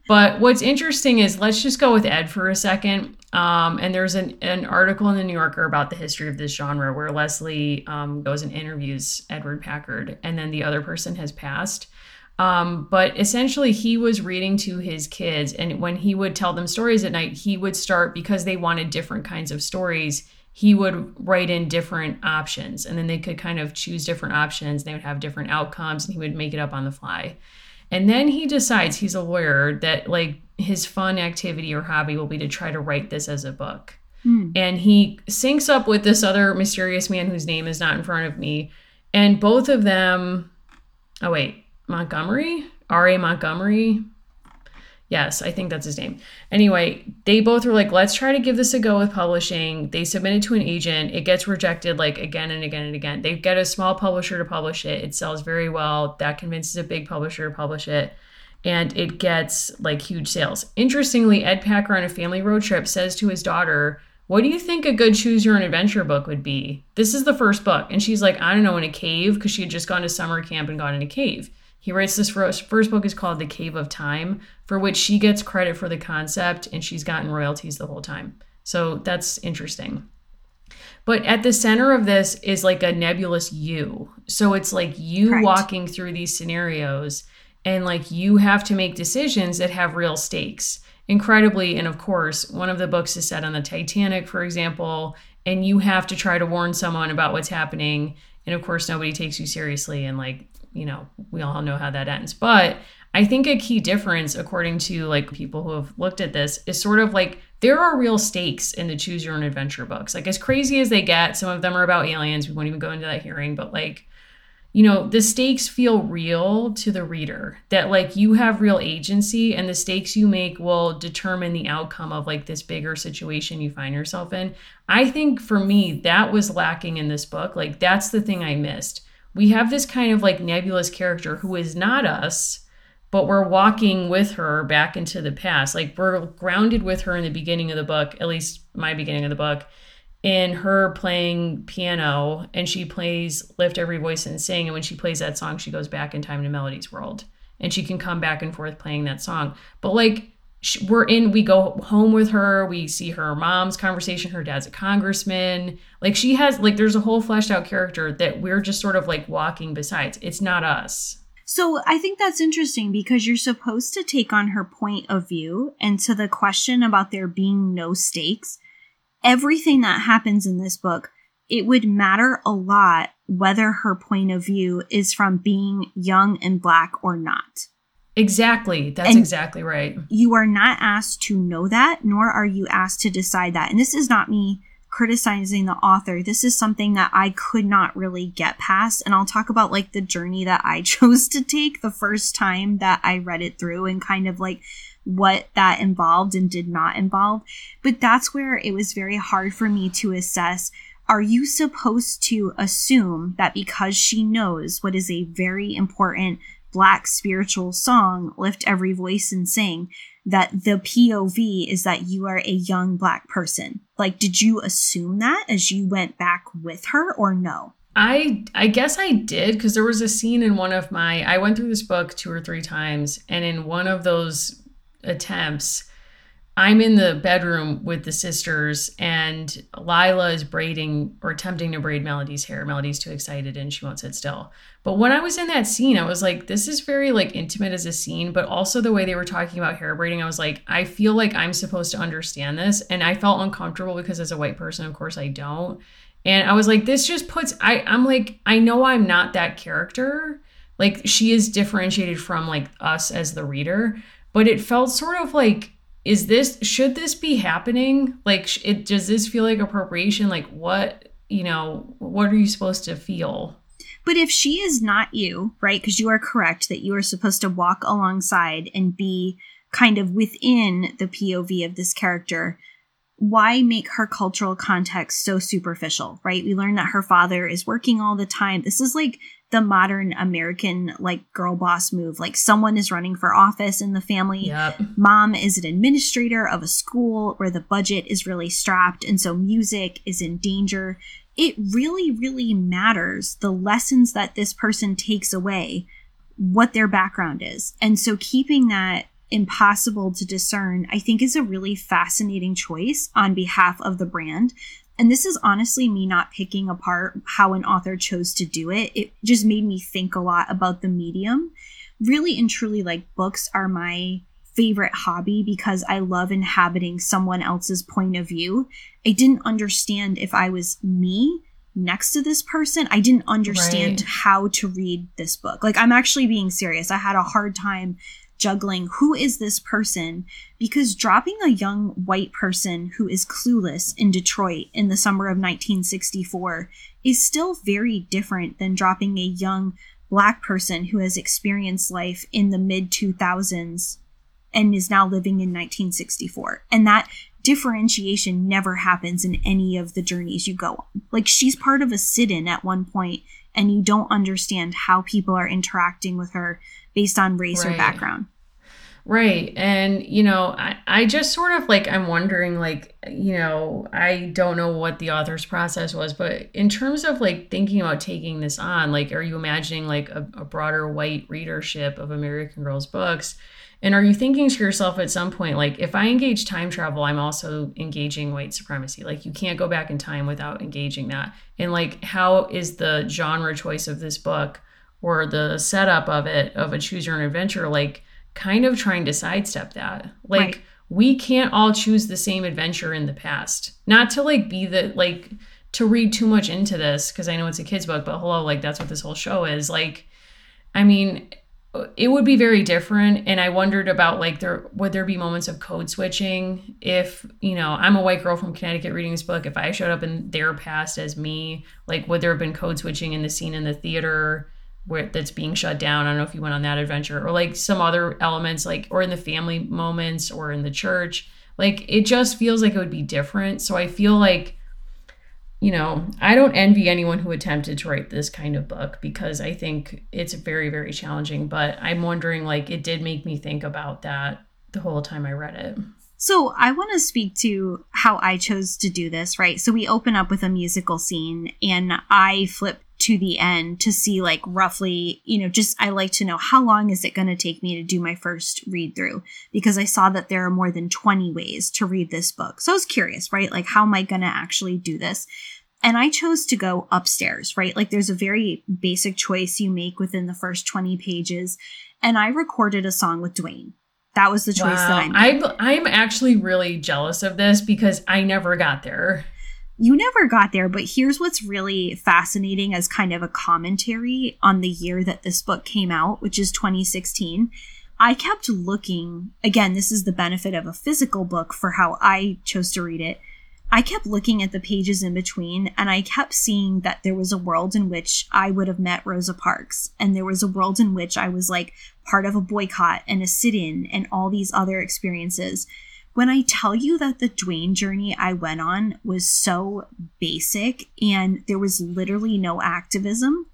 but what's interesting is let's just go with Ed for a second. Um, and there's an, an article in the New Yorker about the history of this genre where Leslie um, goes and interviews Edward Packard, and then the other person has passed. Um, but essentially, he was reading to his kids, and when he would tell them stories at night, he would start because they wanted different kinds of stories. He would write in different options, and then they could kind of choose different options. They would have different outcomes, and he would make it up on the fly. And then he decides he's a lawyer that like his fun activity or hobby will be to try to write this as a book. Mm. And he syncs up with this other mysterious man whose name is not in front of me. And both of them, oh, wait, Montgomery, R.A. Montgomery. Yes, I think that's his name. Anyway, they both were like, let's try to give this a go with publishing. They submit it to an agent. It gets rejected like again and again and again. They get a small publisher to publish it. It sells very well. That convinces a big publisher to publish it. And it gets like huge sales. Interestingly, Ed Packard on a family road trip says to his daughter, What do you think a good choose your own adventure book would be? This is the first book. And she's like, I don't know, in a cave, because she had just gone to summer camp and gone in a cave. He writes this first, first book is called The Cave of Time, for which she gets credit for the concept and she's gotten royalties the whole time. So that's interesting. But at the center of this is like a nebulous you. So it's like you walking through these scenarios and like you have to make decisions that have real stakes. Incredibly, and of course, one of the books is set on the Titanic, for example, and you have to try to warn someone about what's happening. And of course, nobody takes you seriously and like you know, we all know how that ends. But I think a key difference, according to like people who have looked at this, is sort of like there are real stakes in the choose your own adventure books. Like as crazy as they get, some of them are about aliens. We won't even go into that hearing, but like you know, the stakes feel real to the reader. That like you have real agency and the stakes you make will determine the outcome of like this bigger situation you find yourself in. I think for me that was lacking in this book. Like that's the thing I missed. We have this kind of like nebulous character who is not us but we're walking with her back into the past. Like we're grounded with her in the beginning of the book, at least my beginning of the book, in her playing piano and she plays Lift Every Voice and Sing. And when she plays that song, she goes back in time to Melody's world and she can come back and forth playing that song. But like, we're in we go home with her we see her mom's conversation her dad's a congressman like she has like there's a whole fleshed out character that we're just sort of like walking besides it's not us so I think that's interesting because you're supposed to take on her point of view. And to the question about there being no stakes, everything that happens in this book, it would matter a lot whether her point of view is from being young and black or not. Exactly. That's and exactly right. You are not asked to know that, nor are you asked to decide that. And this is not me criticizing the author. This is something that I could not really get past. And I'll talk about like the journey that I chose to take the first time that I read it through and kind of like what that involved and did not involve. But that's where it was very hard for me to assess. Are you supposed to assume that because she knows what is a very important black spiritual song, Lift Every Voice and Sing, that the POV is that you are a young black person. Like, did you assume that as you went back with her or no? I I guess I did because there was a scene in one of my I went through this book two or three times and in one of those attempts I'm in the bedroom with the sisters, and Lila is braiding or attempting to braid Melody's hair. Melody's too excited and she won't sit still. But when I was in that scene, I was like, this is very like intimate as a scene, but also the way they were talking about hair braiding, I was like, I feel like I'm supposed to understand this. And I felt uncomfortable because as a white person, of course, I don't. And I was like, this just puts I I'm like, I know I'm not that character. Like she is differentiated from like us as the reader, but it felt sort of like is this should this be happening? Like it does this feel like appropriation? Like what you know what are you supposed to feel? But if she is not you right because you are correct that you are supposed to walk alongside and be kind of within the pov of this character why make her cultural context so superficial right? We learn that her father is working all the time. This is like the modern American like girl boss move. Like someone is running for office in the family. Yep. Mom is an administrator of a school where the budget is really strapped and so music is in danger. It really, really matters the lessons that this person takes away, what their background is. And so keeping that impossible to discern, I think is a really fascinating choice on behalf of the brand and this is honestly me not picking apart how an author chose to do it. It just made me think a lot about the medium. Really and truly, like books are my favorite hobby because I love inhabiting someone else's point of view. I didn't understand if I was me next to this person. I didn't understand right. how to read this book. Like, I'm actually being serious. I had a hard time juggling who is this person because dropping a young white person who is clueless in Detroit in the summer of 1964 is still very different than dropping a young black person who has experienced life in the mid 2000s and is now living in 1964 and that differentiation never happens in any of the journeys you go on. Like she's part of a sit-in at one point and you don't understand how people are interacting with her based on race right. or background. Right. And, you know, I, I just sort of like, I'm wondering, like, you know, I don't know what the author's process was, but in terms of like thinking about taking this on, like, are you imagining like a, a broader white readership of American Girls books? And are you thinking to yourself at some point, like, if I engage time travel, I'm also engaging white supremacy? Like, you can't go back in time without engaging that. And, like, how is the genre choice of this book or the setup of it of a choose your own adventure like kind of trying to sidestep that. Like right. we can't all choose the same adventure in the past. Not to like be the like to read too much into this because i know it's a kids book but hello like that's what this whole show is. Like I mean, it would be very different and i wondered about like there would there be moments of code switching if you know i'm a white girl from connecticut reading this book. If i showed up in their past as me like would there have been code switching in the scene in the theater where that's being shut down i don't know if you went on that adventure or like some other elements like or in the family moments or in the church like it just feels like it would be different so i feel like you know, I don't envy anyone who attempted to write this kind of book because I think it's very, very challenging. But I'm wondering, like, it did make me think about that the whole time I read it. So I want to speak to how I chose to do this, right? So we open up with a musical scene and I flip to the end to see like roughly, you know, just I like to know how long is it going to take me to do my first read through because I saw that there are more than 20 ways to read this book. So I was curious, right? Like how am I going to actually do this? And I chose to go upstairs, right? Like there's a very basic choice you make within the first 20 pages. And I recorded a song with Dwayne. That was the choice wow. that I made. I'm, I'm actually really jealous of this because I never got there. You never got there, but here's what's really fascinating as kind of a commentary on the year that this book came out, which is 2016. I kept looking, again, this is the benefit of a physical book for how I chose to read it. I kept looking at the pages in between and I kept seeing that there was a world in which I would have met Rosa Parks and there was a world in which I was like part of a boycott and a sit in and all these other experiences. When I tell you that the Dwayne journey I went on was so basic and there was literally no activism,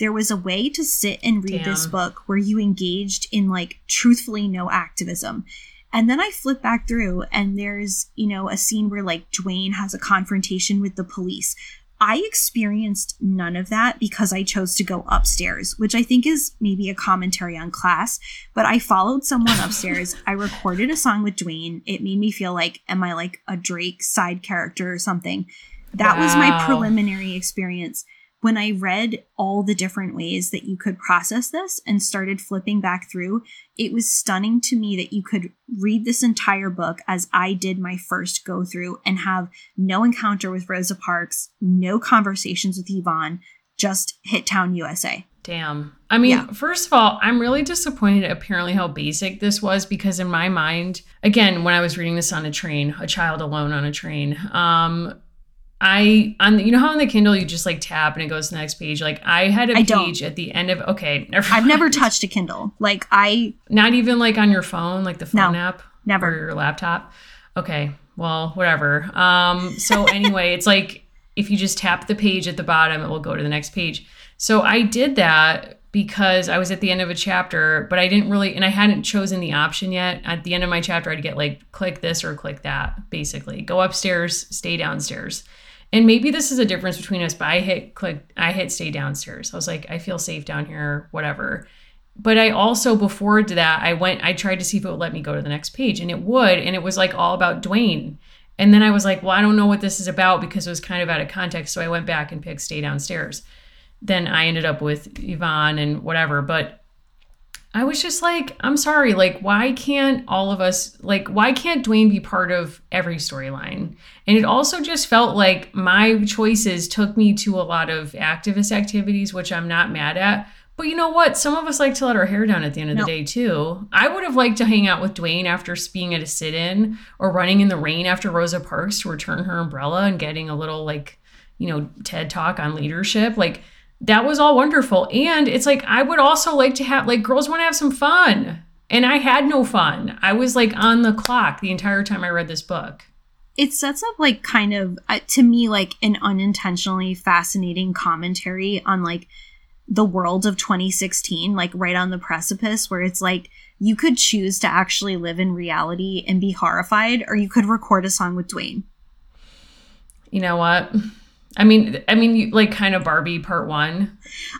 there was a way to sit and read Damn. this book where you engaged in like truthfully no activism. And then I flip back through and there's, you know, a scene where like Dwayne has a confrontation with the police. I experienced none of that because I chose to go upstairs, which I think is maybe a commentary on class. But I followed someone upstairs. I recorded a song with Dwayne. It made me feel like, am I like a Drake side character or something? That wow. was my preliminary experience when I read all the different ways that you could process this and started flipping back through, it was stunning to me that you could read this entire book as I did my first go through and have no encounter with Rosa Parks, no conversations with Yvonne, just Hitsville USA. Damn. I mean, yeah. first of all, I'm really disappointed apparently how basic this was because in my mind, again, when I was reading this on a train, a child alone on a train, um, I on you know how on the Kindle you just like tap and it goes to the next page. Like I had a I page don't. at the end of okay. Never I've never touched a Kindle. Like I not even like on your phone, like the phone no, app, never or your laptop. Okay, well whatever. Um. So anyway, it's like if you just tap the page at the bottom, it will go to the next page. So I did that because I was at the end of a chapter, but I didn't really, and I hadn't chosen the option yet. At the end of my chapter, I'd get like click this or click that, basically. Go upstairs, stay downstairs and maybe this is a difference between us but i hit click i hit stay downstairs. I was like i feel safe down here whatever. But i also before that i went i tried to see if it would let me go to the next page and it would and it was like all about dwayne. And then i was like well i don't know what this is about because it was kind of out of context so i went back and picked stay downstairs. Then i ended up with yvonne and whatever but I was just like, I'm sorry, like, why can't all of us, like, why can't Dwayne be part of every storyline? And it also just felt like my choices took me to a lot of activist activities, which I'm not mad at. But you know what? Some of us like to let our hair down at the end of the day, too. I would have liked to hang out with Dwayne after being at a sit in or running in the rain after Rosa Parks to return her umbrella and getting a little, like, you know, TED talk on leadership. Like, that was all wonderful. And it's like, I would also like to have, like, girls want to have some fun. And I had no fun. I was like on the clock the entire time I read this book. It sets up, like, kind of, uh, to me, like an unintentionally fascinating commentary on, like, the world of 2016, like, right on the precipice, where it's like, you could choose to actually live in reality and be horrified, or you could record a song with Dwayne. You know what? I mean, I mean, like kind of Barbie part one.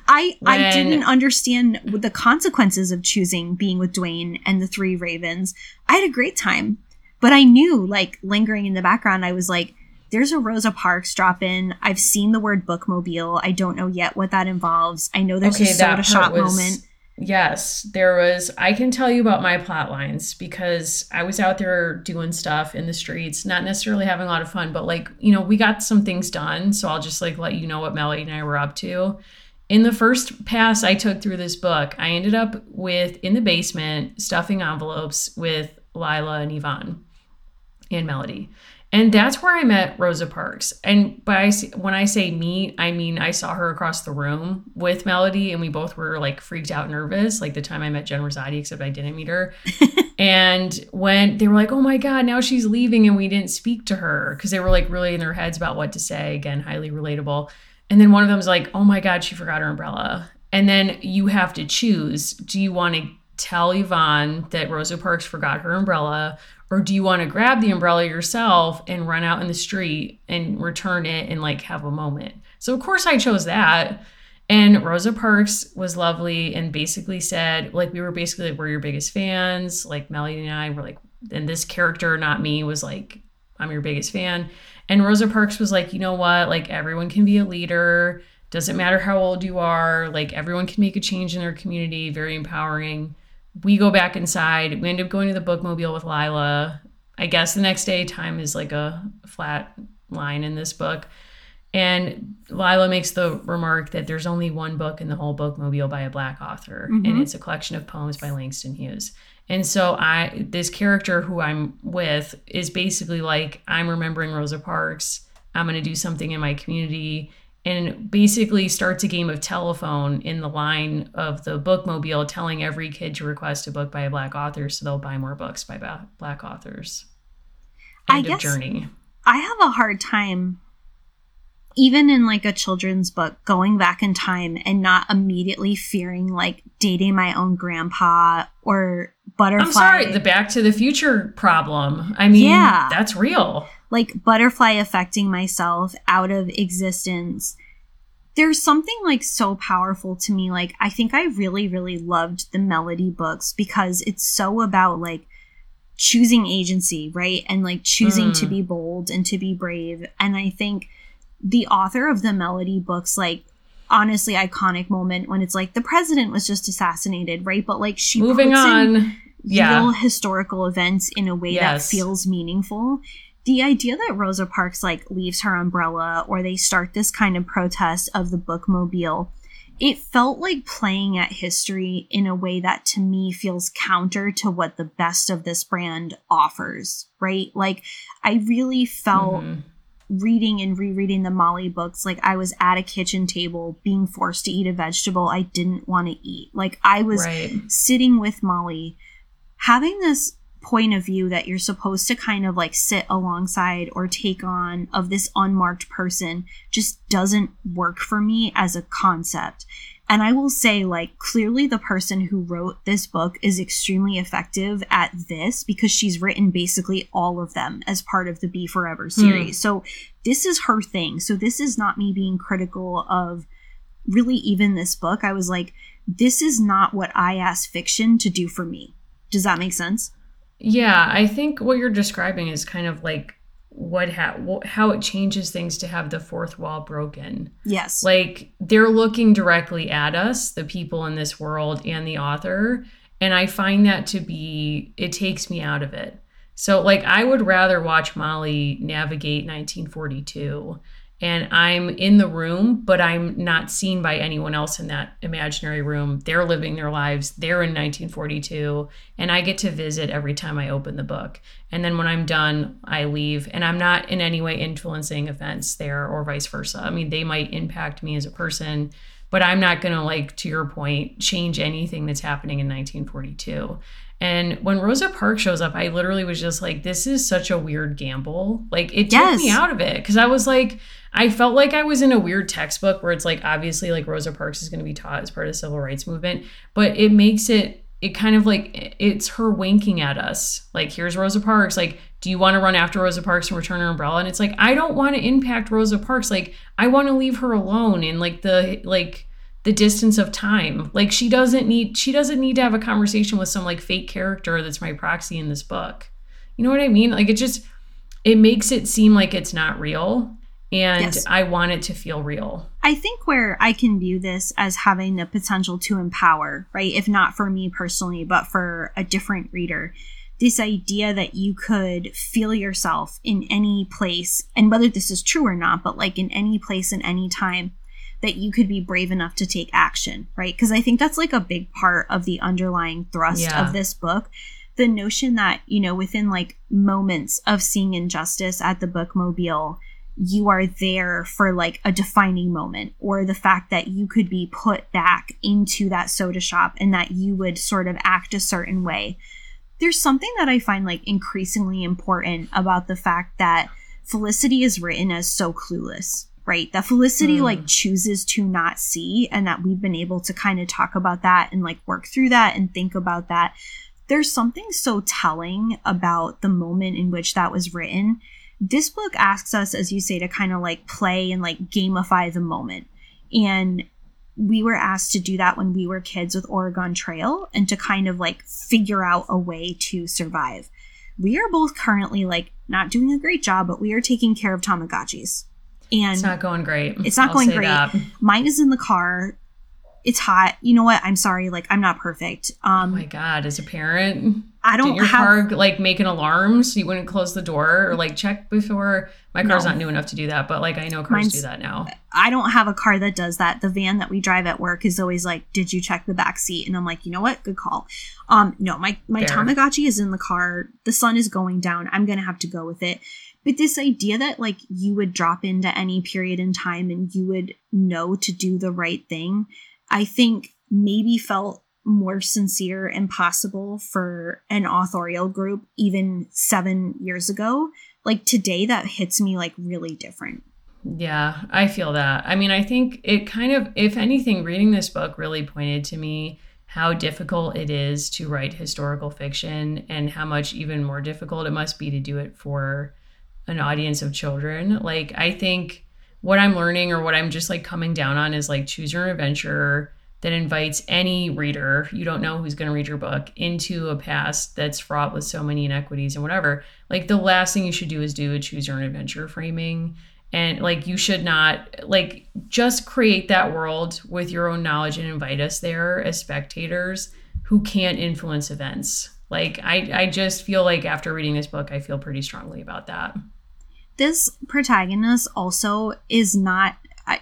I when... I didn't understand the consequences of choosing being with Dwayne and the three Ravens. I had a great time, but I knew, like lingering in the background, I was like, "There's a Rosa Parks drop in. I've seen the word bookmobile. I don't know yet what that involves. I know there's okay, a soda shop was... moment." Yes, there was. I can tell you about my plot lines because I was out there doing stuff in the streets, not necessarily having a lot of fun, but like, you know, we got some things done. So I'll just like let you know what Melody and I were up to. in the first pass I took through this book, I ended up with in the basement stuffing envelopes with Lila and Yvonne and Melody. And that's where I met Rosa Parks. And by when I say meet, I mean I saw her across the room with Melody, and we both were like freaked out, nervous, like the time I met Jen Rosati, except I didn't meet her. and when they were like, "Oh my God, now she's leaving," and we didn't speak to her because they were like really in their heads about what to say. Again, highly relatable. And then one of them was like, "Oh my God, she forgot her umbrella." And then you have to choose: Do you want to tell Yvonne that Rosa Parks forgot her umbrella, or do you want to grab the umbrella yourself and run out in the street and return it and like have a moment? So, of course, I chose that. And Rosa Parks was lovely and basically said, like, we were basically like, we're your biggest fans. Like, Melody and I were like, and this character, not me, was like, I'm your biggest fan. And Rosa Parks was like, you know what? Like, everyone can be a leader. Doesn't matter how old you are. Like, everyone can make a change in their community. Very empowering we go back inside. We end up going to the bookmobile with Lila. I guess the next day, time is like a flat line in this book. And Lila makes the remark that there's only one book in the whole bookmobile by a black author, mm-hmm. and it's a collection of poems by Langston Hughes. And so I this character who I'm with is basically like I'm remembering Rosa Parks. I'm going to do something in my community and basically starts a game of telephone in the line of the bookmobile telling every kid to request a book by a black author so they'll buy more books by black authors. End I guess journey. I have a hard time even in like a children's book going back in time and not immediately fearing like dating my own grandpa or butterfly i'm sorry the back to the future problem. I mean yeah. that's real like butterfly affecting myself out of existence. There's something like so powerful to me. Like i think i really really loved the melody books because it's so about like choosing agency right? And like choosing mm. to be bold and to be brave. And i think the author of the melody books like honestly iconic moment when it's like the president was just assassinated right? But like she moving on. Yeah. real historical events in a way yes. that feels meaningful the idea that Rosa Parks like leaves her umbrella or they start this kind of protest of the bookmobile, it felt like playing at history in a way that to me feels counter to what the best of this brand offers, right? Like I really felt mm-hmm. reading and rereading the Molly books like I was at a kitchen table being forced to eat a vegetable I didn't want to eat. Like I was right. sitting with Molly having this point of view that you're supposed to kind of like sit alongside or take on of this unmarked person just doesn't work for me as a concept. And I will say, like, clearly the person who wrote this book is extremely effective at this because she's written basically all of them as part of the BeForever series. Mm. So this is her thing. So this is not me being critical of really even this book. I was like, this is not what I asked fiction to do for me. Does that make sense? Yeah, I think what you're describing is kind of like what ha- how it changes things to have the fourth wall broken. Yes. Like they're looking directly at us, the people in this world and the author, and I find that to be it takes me out of it. So like I would rather watch Molly navigate 1942 and I'm in the room, but I'm not seen by anyone else in that imaginary room. They're living their lives. They're in 1942, and I get to visit every time I open the book. And then when I'm done, I leave, and I'm not in any way influencing events there or vice versa. I mean, they might impact me as a person, but I'm not going to, like, to your point, change anything that's happening in 1942. And when Rosa Parks shows up, I literally was just like, this is such a weird gamble. Like, it yes. took me out of it because I was like, I felt like I was in a weird textbook where it's like, obviously, like Rosa Parks is going to be taught as part of the civil rights movement, but it makes it, it kind of like, it's her winking at us. Like, here's Rosa Parks. Like, do you want to run after Rosa Parks and return her umbrella? And it's like, I don't want to impact Rosa Parks. Like, I want to leave her alone in like the, like, the distance of time. Like she doesn't need she doesn't need to have a conversation with some like fake character that's my proxy in this book. You know what I mean? Like it just it makes it seem like it's not real and yes. I want it to feel real. I think where I can view this as having the potential to empower, right? If not for me personally, but for a different reader, this idea that you could feel yourself in any place, and whether this is true or not, but like in any place in any time, that you could be brave enough to take action, right? Because I think that's like a big part of the underlying thrust yeah. of this book. The notion that, you know, within like moments of seeing injustice at the bookmobile, you are there for like a defining moment, or the fact that you could be put back into that soda shop and that you would sort of act a certain way. There's something that I find like increasingly important about the fact that Felicity is written as so clueless right? That Felicity mm. like chooses to not see, and that we've been able to kind of talk about that and like work through that and think about that. There's something so telling about the moment in which that was written. This book asks us, as you say, to kind of like play and like gamify the moment. And we were asked to do that when we were kids with Oregon Trail and to kind of like figure out a way to survive. We are both currently like not doing a great job, but we are taking care of Tamagotchis and it's not going great. It's not I'll going great. That. Mine is in the car. It's hot. You know what? I'm sorry. Like I'm not perfect. Um, oh my god, as a parent, I don't. Did your have, car like make an alarm so you wouldn't close the door or like check before? My car's no. not new enough to do that, but like I know cars do that now. I don't have a car that does that. The van that we drive at work is always like, "Did you check the back seat?" And I'm like, you know what? Good call. Um, no, my my Fair. Tamagotchi is in the car. The sun is going down. I'm gonna have to go with it but this idea that like you would drop into any period in time and you would know to do the right thing, I think maybe felt more sincere and possible for an authorial group even seven years ago. Like today, that hits me like really different. Yeah, I feel that. I mean, I think it kind of, if anything, reading this book really pointed to me how difficult it is to write historical fiction and how much even more difficult it must be to do it for an audience of children. Like I think what I'm learning or what I'm just like coming down on is like choose your adventure that invites any reader, you don't know who's going to read your book, into a past that's fraught with so many inequities and whatever. Like the last thing you should do is do a choose your own adventure framing. And like you should not like just create that world with your own knowledge and invite us there as spectators who can't influence events. Like I I just feel like after reading this book I feel pretty strongly about that this protagonist also is not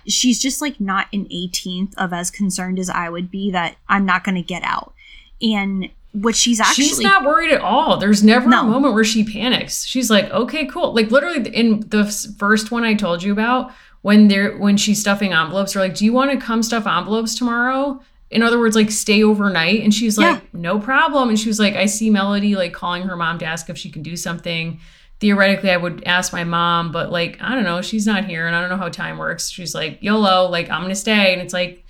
she's just like not an 18th of as concerned as I would be that I'm not going to get out. And what she's actually She's not worried at all. There's never no. a moment where she panics. She's like, "Okay, cool." Like literally in the first one I told you about when they're when she's stuffing envelopes, they're like, "Do you want to come stuff envelopes tomorrow?" In other words, like stay overnight. And she's like, yeah. "No problem." And she was like, "I see Melody like calling her mom to ask if she can do something." Theoretically I would ask my mom, but like, I don't know, she's not here and I don't know how time works. She's like, YOLO, like, I'm going to stay. And it's like,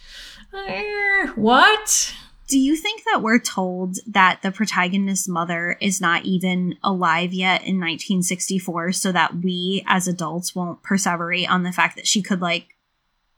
eh, what? Do you think that we're told that the protagonist's mother is not even alive yet in 1964 so that we as adults won't perseverate on the fact that she could like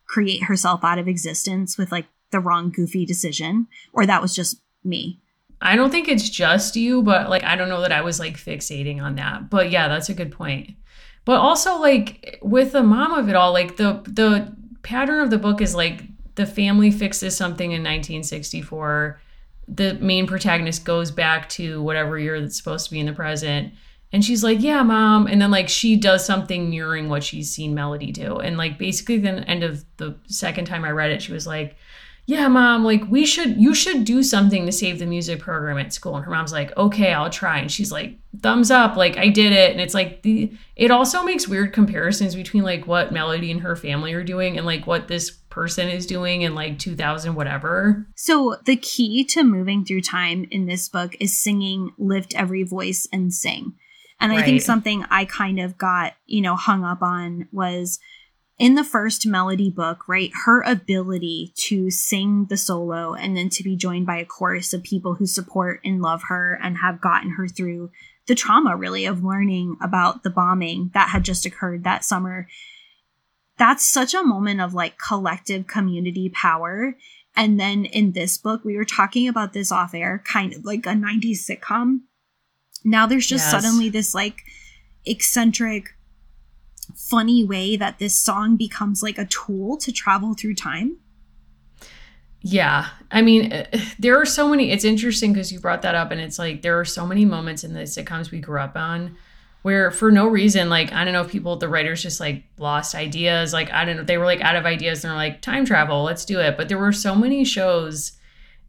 create herself out of existence with like the wrong goofy decision? Or that was just me? I don't think it's just you, but like I don't know that I was like fixating on that. But yeah, that's a good point. But also like with the mom of it all, like the the pattern of the book is like the family fixes something in 1964. The main protagonist goes back to whatever year that's supposed to be in the present. And she's like, Yeah, mom. And then like she does something mirroring what she's seen Melody do. And like basically the end of the second time I read it, she was like, yeah, mom, like we should, you should do something to save the music program at school. And her mom's like, okay, I'll try. And she's like, thumbs up, like I did it. And it's like the, it also makes weird comparisons between like what Melody and her family are doing and like what this person is doing in like 2000 whatever. So the key to moving through time in this book is singing lift every voice and sing. And I think something I kind of got, you know, hung up on was in the first melody book, right, her ability to sing the solo and then to be joined by a chorus of people who support and love her and have gotten her through the trauma, really, of learning about the bombing that had just occurred that summer. That's such a moment of like collective community power. And then in this book, we were talking about this off air, kind of like a 90s sitcom. Now there's just yes. suddenly this like eccentric funny way that this song becomes like a tool to travel through time. Yeah. I mean, uh, there are so many. It's interesting because you brought that up, and it's like there are so many moments in the sitcoms we grew up on where for no reason, like I don't know if people, the writers just like lost ideas. Like I don't know, they were like out of ideas and they're like time travel, let's do it. But there were so many shows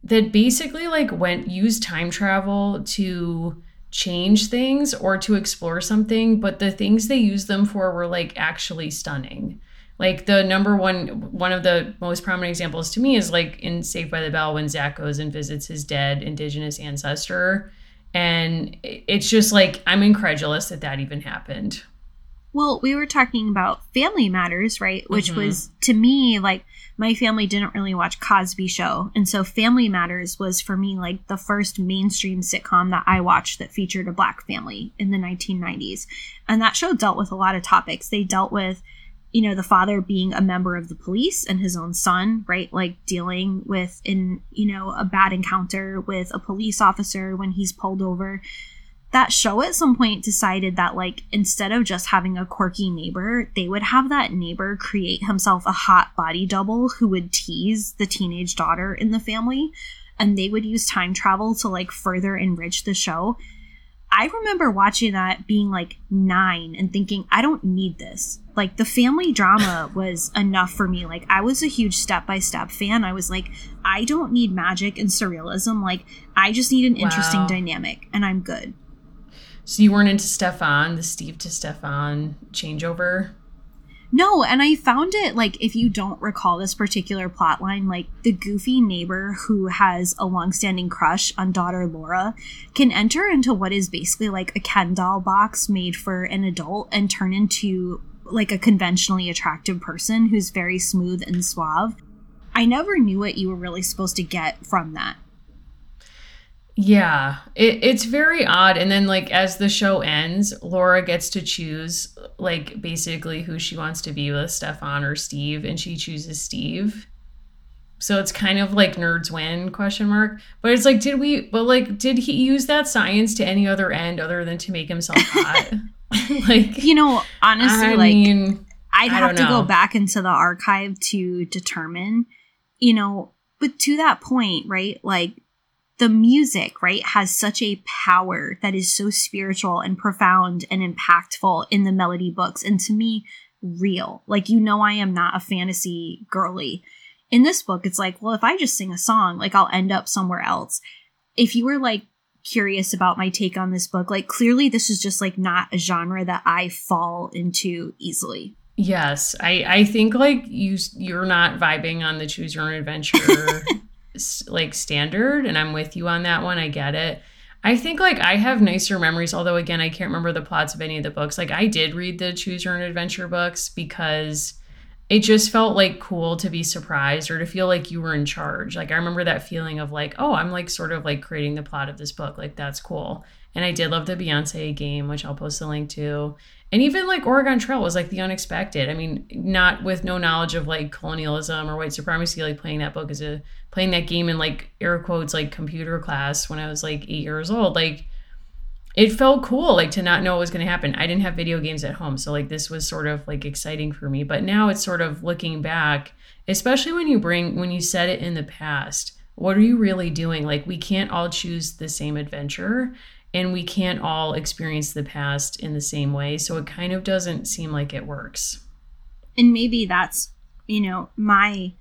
that basically like went use time travel to change things or to explore something, but the things they used them for were like actually stunning. Like the number one, one of the most prominent examples to me is like in Saved by the Bell when Zach goes and visits his dead indigenous ancestor. And it's just like, I'm incredulous that that even happened. Well, we were talking about Family Matters, right? Which mm-hmm. was to me like my family didn't really watch Cosby Show, and so Family Matters was for me like the first mainstream sitcom that I watched that featured a black family in the 1990s. And that show dealt with a lot of topics. They dealt with you know the father being a member of the police and his own son right like dealing with in you know a bad encounter with a police officer when he's pulled over that show at some point decided that like instead of just having a quirky neighbor they would have that neighbor create himself a hot body double who would tease the teenage daughter in the family and they would use time travel to like further enrich the show. I remember watching that being like nine and thinking i don't need this. Like the family drama was enough for me. Like i was a huge step by step fan. I was like i don't need magic and surrealism. Like i just need an wow. interesting dynamic and i'm good so you weren't into Stefan, the Steve to Stefan changeover? No, and I found it like if you don't recall this particular plot line, like the goofy neighbor who has a long-standing crush on daughter Laura can enter into what is basically like a Ken doll box made for an adult and turn into like a conventionally attractive person who's very smooth and suave. I never knew what you were really supposed to get from that. Yeah, it, it's very odd. And then, like, as the show ends, Laura gets to choose, like, basically who she wants to be with Stefan or Steve, and she chooses Steve. So it's kind of like nerds win question mark. But it's like, did we? But like, did he use that science to any other end other than to make himself hot? like, you know, honestly, I like, mean, I'd have to go back into the archive to determine, you know. But to that point, right? Like the music, right, has such a power that is so spiritual and profound and impactful in the melody books. And to me, real. Like, you know, I am not a fantasy girly. In this book, it's like, well, if I just sing a song, like, I'll end up somewhere else. If you were like curious about my take on this book, like, clearly this is just like not a genre that I fall into easily. Yes, I I think like you you're not vibing on the choose your own adventure like standard and I'm with you on that one. I get it. I think like I have nicer memories, although again, I can't remember the plots of any of the books. Like I did read the Choose Your Own Adventure books because it just felt like cool to be surprised or to feel like you were in charge. Like I remember that feeling of like, oh, I'm like sort of like creating the plot of this book. Like that's cool. And I did love the Beyonce game, which I'll post a link to and even like Oregon Trail was like the unexpected. I mean, not with no knowledge of like colonialism or white supremacy, like playing that book as a playing that game in like air quotes like computer class when I was like eight years old. Like it felt cool like to not know what was going to happen. I didn't have video games at home, so like this was sort of like exciting for me. But now it's sort of looking back, especially when you bring when you said it in the past. What are you really doing? Like we can't all choose the same adventure and we can't all experience the past in the same way so it kind of doesn't seem like it works and maybe that's you know my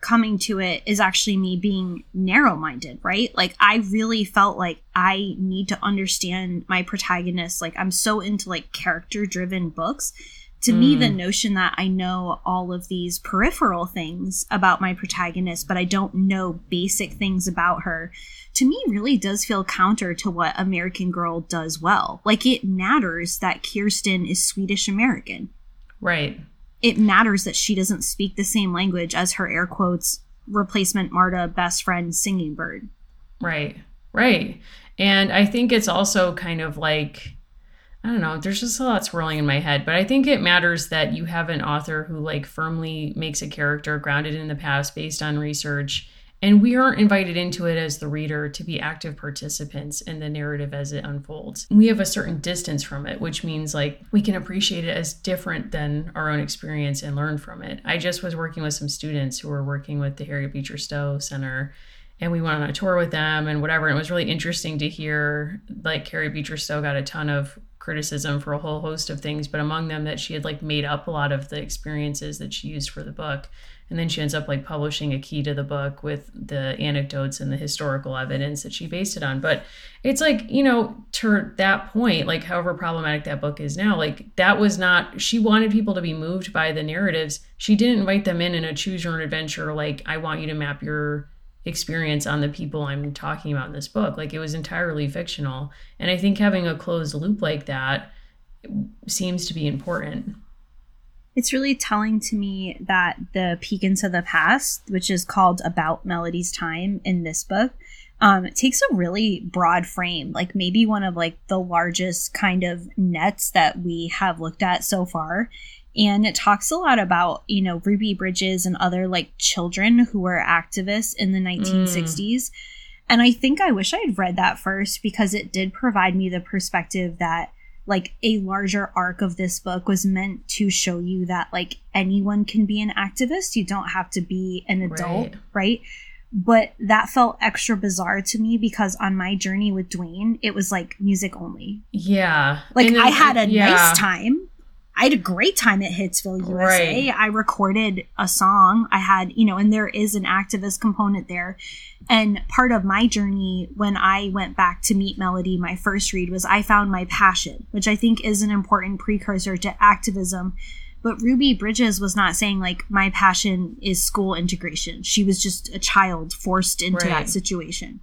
coming to it is actually me being narrow minded right like i really felt like i need to understand my protagonist like i'm so into like character driven books to mm. me the mm. notion that i know all of these peripheral things about my protagonist but i don't know basic things about her to me really does feel counter to what American Girl does well. Like it matters that Kirsten is Swedish American. Right. It matters that she doesn't speak the same language as her air quotes replacement Marta best friend singing bird. Right. Right. And I think it's also kind of like I don't know, there's just a lot swirling in my head, but I think it matters that you have an author who like firmly makes a character grounded in the past based on research and we aren't invited into it as the reader to be active participants in the narrative as it unfolds. We have a certain distance from it, which means like we can appreciate it as different than our own experience and learn from it. I just was working with some students who were working with the Harriet Beecher Stowe Center and we went on a tour with them and whatever. And it was really interesting to hear like Harriet Beecher Stowe got a ton of criticism for a whole host of things, but among them that she had like made up a lot of the experiences that she used for the book. And then she ends up like publishing a key to the book with the anecdotes and the historical evidence that she based it on. But it's like, you know, to that point, like however problematic that book is now, like that was not, she wanted people to be moved by the narratives. She didn't invite them in in a choose your own adventure, like, I want you to map your experience on the people I'm talking about in this book. Like it was entirely fictional. And I think having a closed loop like that seems to be important. It's really telling to me that the peek into the past, which is called About Melody's Time in this book, um, it takes a really broad frame, like maybe one of like the largest kind of nets that we have looked at so far and it talks a lot about you know ruby bridges and other like children who were activists in the 1960s mm. and i think i wish i had read that first because it did provide me the perspective that like a larger arc of this book was meant to show you that like anyone can be an activist you don't have to be an adult right, right? but that felt extra bizarre to me because on my journey with Dwayne, it was like music only. Yeah. Like I had a yeah. nice time, I had a great time at Hitsville USA. Right. I recorded a song. I had, you know, and there is an activist component there. And part of my journey when I went back to meet Melody, my first read, was I found my passion, which I think is an important precursor to activism. But Ruby Bridges was not saying, like, my passion is school integration. She was just a child forced into right. that situation.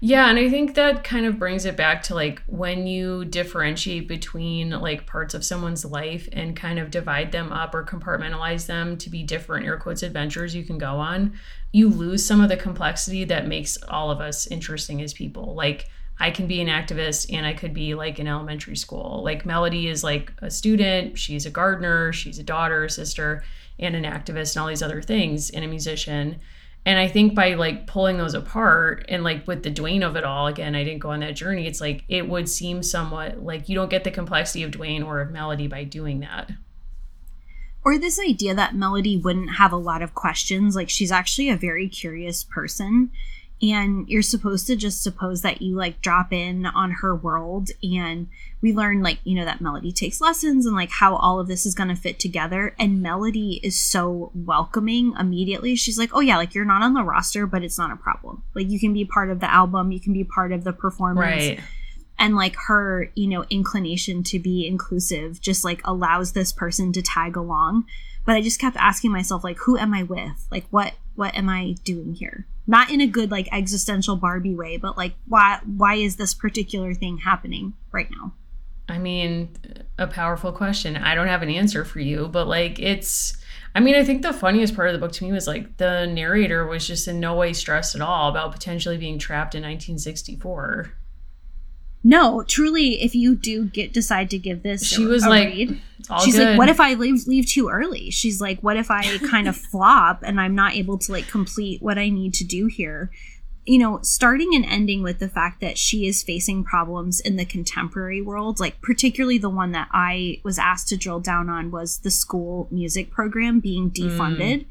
Yeah, and I think that kind of brings it back to like when you differentiate between like parts of someone's life and kind of divide them up or compartmentalize them to be different air quotes adventures you can go on, you lose some of the complexity that makes all of us interesting as people. Like I can be an activist and I could be like in elementary school. Like Melody is like a student, she's a gardener, she's a daughter, a sister, and an activist and all these other things and a musician and I think by like pulling those apart and like with the Dwayne of it all, again, I didn't go on that journey. It's like it would seem somewhat like you don't get the complexity of Dwayne or of Melody by doing that. Or this idea that Melody wouldn't have a lot of questions. Like she's actually a very curious person and you're supposed to just suppose that you like drop in on her world and we learn like you know that melody takes lessons and like how all of this is going to fit together and melody is so welcoming immediately. She's like oh yeah like you're not on the roster but it's not a problem. Like you can be part of the album you can be part of the performance. Right. And like her you know inclination to be inclusive just like allows this person to tag along. But i just kept asking myself like who am i with? Like what what am i doing here not in a good like existential barbie way but like why why is this particular thing happening right now? I mean a powerful question. I don't have an answer for you but like it's i mean i think the funniest part of the book to me was like the narrator was just in no way stressed at all about potentially being trapped in 1964 no, truly, if you do get decide to give this, she was like, read, she's good. like, what if I leave leave too early? She's like, what if I kind of flop and I'm not able to like complete what I need to do here? You know, starting and ending with the fact that she is facing problems in the contemporary world, like particularly the one that I was asked to drill down on was the school music program being defunded. Mm.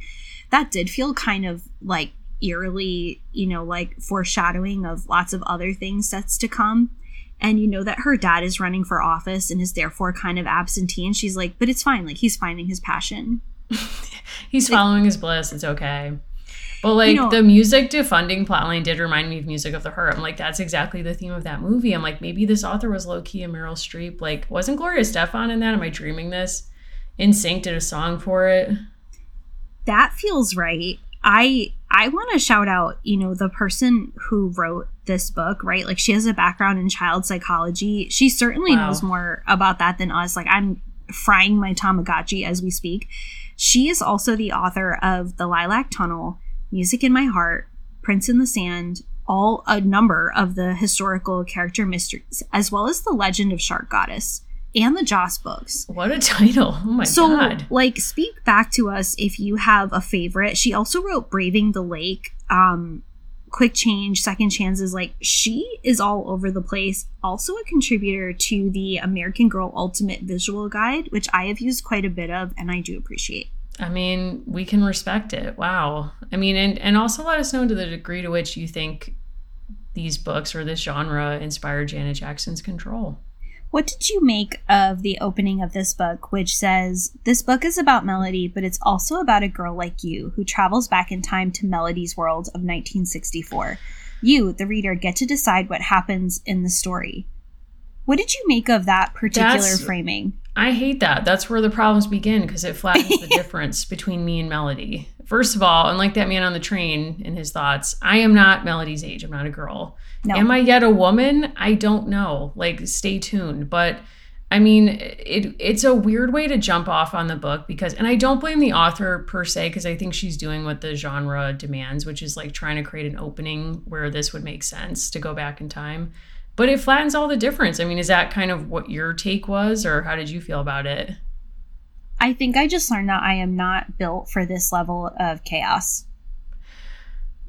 That did feel kind of like eerily, you know, like foreshadowing of lots of other things that's to come and you know that her dad is running for office and is therefore kind of absentee and she's like but it's fine like he's finding his passion. He's like, following his bliss it's okay. But like you know, the music defunding plotline did remind me of music of the heart i'm like that's exactly the theme of that movie. I'm like maybe this author was low-key a meryl streep. Like wasn't gloria estefan in that? Am i dreaming this? NSYNC did a song for it. That feels right. I I want to shout out, you know, the person who wrote this book, right? Like she has a background in child psychology. She certainly wow. knows more about that than us. Like I'm frying my Tamagotchi as we speak. She is also the author of The Lilac Tunnel, Music in My Heart, Prints in the Sand, all a number of the historical character mysteries, as well as The Legend of Shark Goddess and the Joss books. What a title. Oh my so, god. So like speak back to us if you have a favorite. She also wrote Braving the Lake, um Quick Change, Second Chances. Like she is all over the place. Also a contributor to the American Girl Ultimate Visual Guide, which I have used quite a bit of and I do appreciate. I mean, we can respect it. Wow. I mean, and and also let us know to the degree to which you think these books or this genre inspired Janet Jackson's control. What did you make of the opening of this book, which says, This book is about Melody, but it's also about a girl like you who travels back in time to Melody's world of 1964. You, the reader, get to decide what happens in the story. What did you make of that particular That's, framing? I hate that. That's where the problems begin because it flattens the difference between me and Melody. First of all, unlike that man on the train in his thoughts, I am not Melody's age. I'm not a girl. No. Am I yet a woman? I don't know. Like, stay tuned. But I mean, it it's a weird way to jump off on the book because, and I don't blame the author per se because I think she's doing what the genre demands, which is like trying to create an opening where this would make sense to go back in time but it flattens all the difference. I mean, is that kind of what your take was, or how did you feel about it? I think I just learned that I am not built for this level of chaos.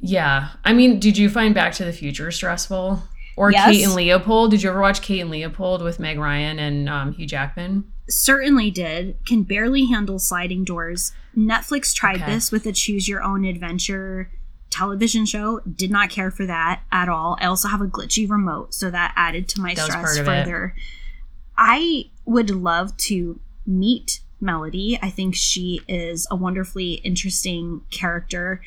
Yeah. I mean, did you find Back to the Future stressful? Or yes. Kate and Leopold? Did you ever watch Kate and Leopold with Meg Ryan and um, Hugh Jackman? Certainly did. Can barely handle sliding doors. Netflix tried okay. this with a choose your own adventure television show. Did not care for that at all. I also have a glitchy remote, so that added to my that stress further. It. I would love to meet Melody. I think she is a wonderfully interesting character.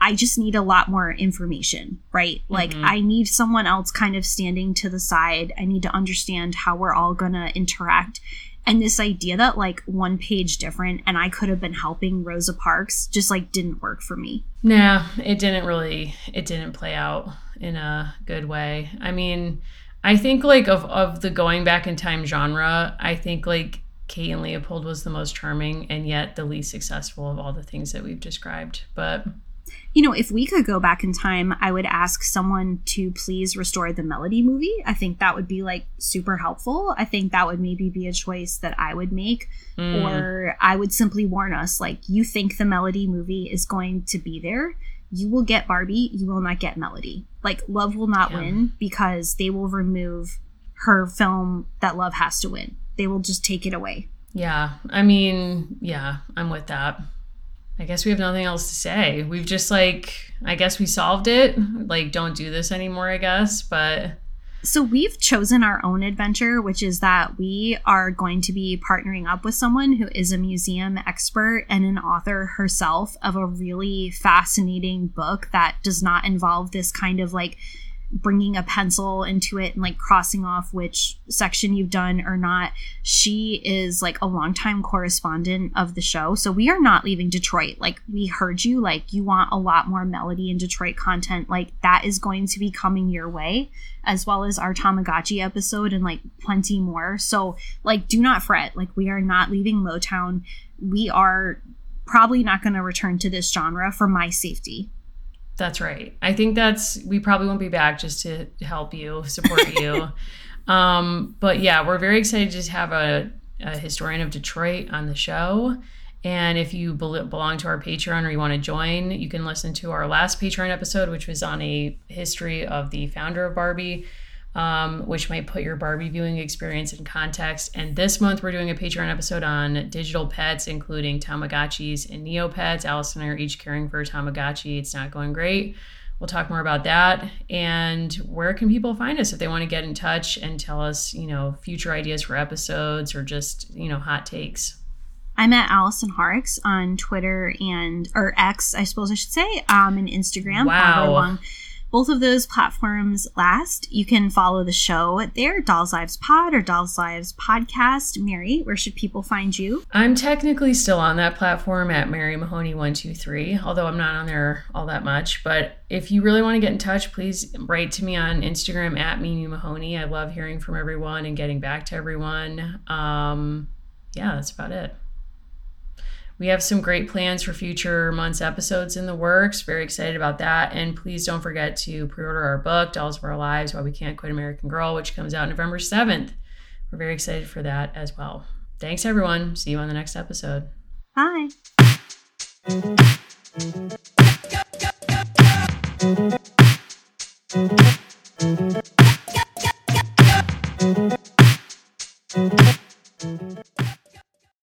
I just need a lot more information, right? Like, mm-hmm. I need someone else kind of standing to the side. I need to understand how we're all going to interact. And this idea that like one page different and I could have been helping Rosa Parks just like didn't work for me. Nah, it didn't really it didn't play out in a good way. I mean, I think like of of the going back in time genre, I think like Kate and Leopold was the most charming and yet the least successful of all the things that we've described. But you know, if we could go back in time, I would ask someone to please restore the Melody movie. I think that would be like super helpful. I think that would maybe be a choice that I would make. Mm. Or I would simply warn us like, you think the Melody movie is going to be there. You will get Barbie, you will not get Melody. Like, Love will not yeah. win because they will remove her film that Love has to win. They will just take it away. Yeah. I mean, yeah, I'm with that. I guess we have nothing else to say. We've just like, I guess we solved it. Like, don't do this anymore, I guess. But so we've chosen our own adventure, which is that we are going to be partnering up with someone who is a museum expert and an author herself of a really fascinating book that does not involve this kind of like bringing a pencil into it and like crossing off which section you've done or not. She is like a longtime correspondent of the show. So we are not leaving Detroit. Like we heard you, like you want a lot more Melody and Detroit content. Like that is going to be coming your way, as well as our Tamagotchi episode and like plenty more. So like do not fret. Like we are not leaving Motown. We are probably not going to return to this genre for my safety. That's right. I think that's we probably won't be back just to help you, support you. um, but yeah, we're very excited to have a, a, historian of Detroit on the show. And if you belong to our Patreon or you want to join, you can listen to our last Patreon episode, which was on a history of the founder of Barbie um, which might put your Barbie viewing experience in context. And this month, we're doing a Patreon episode on digital pets, including Tamagotchis and Neopets. Allison and I are each caring for a Tamagotchi. It's not going great. We'll talk more about that. And where can people find us if they want to get in touch and tell us, you know, future ideas for episodes or just, you know, hot takes? I'm at Allison Horrocks on Twitter and or X, I suppose I should say, um, and Instagram. Wow both of those platforms last. You can follow the show there, Dolls Lives Pod or Dolls Lives Podcast. Mary, where should people find you? I'm technically still on that platform at Mary Mahoney123, although I'm not on there all that much. But if you really want to get in touch, please write to me on Instagram at Mimi Mahoney. I love hearing from everyone and getting back to everyone. Um, yeah, that's about it we have some great plans for future months episodes in the works. Very excited about that. And please don't forget to pre order our book, Dolls of Our Lives Why We Can't Quit American Girl, which comes out November 7th. We're very excited for that as well. Thanks, everyone. See you on the next episode. Bye.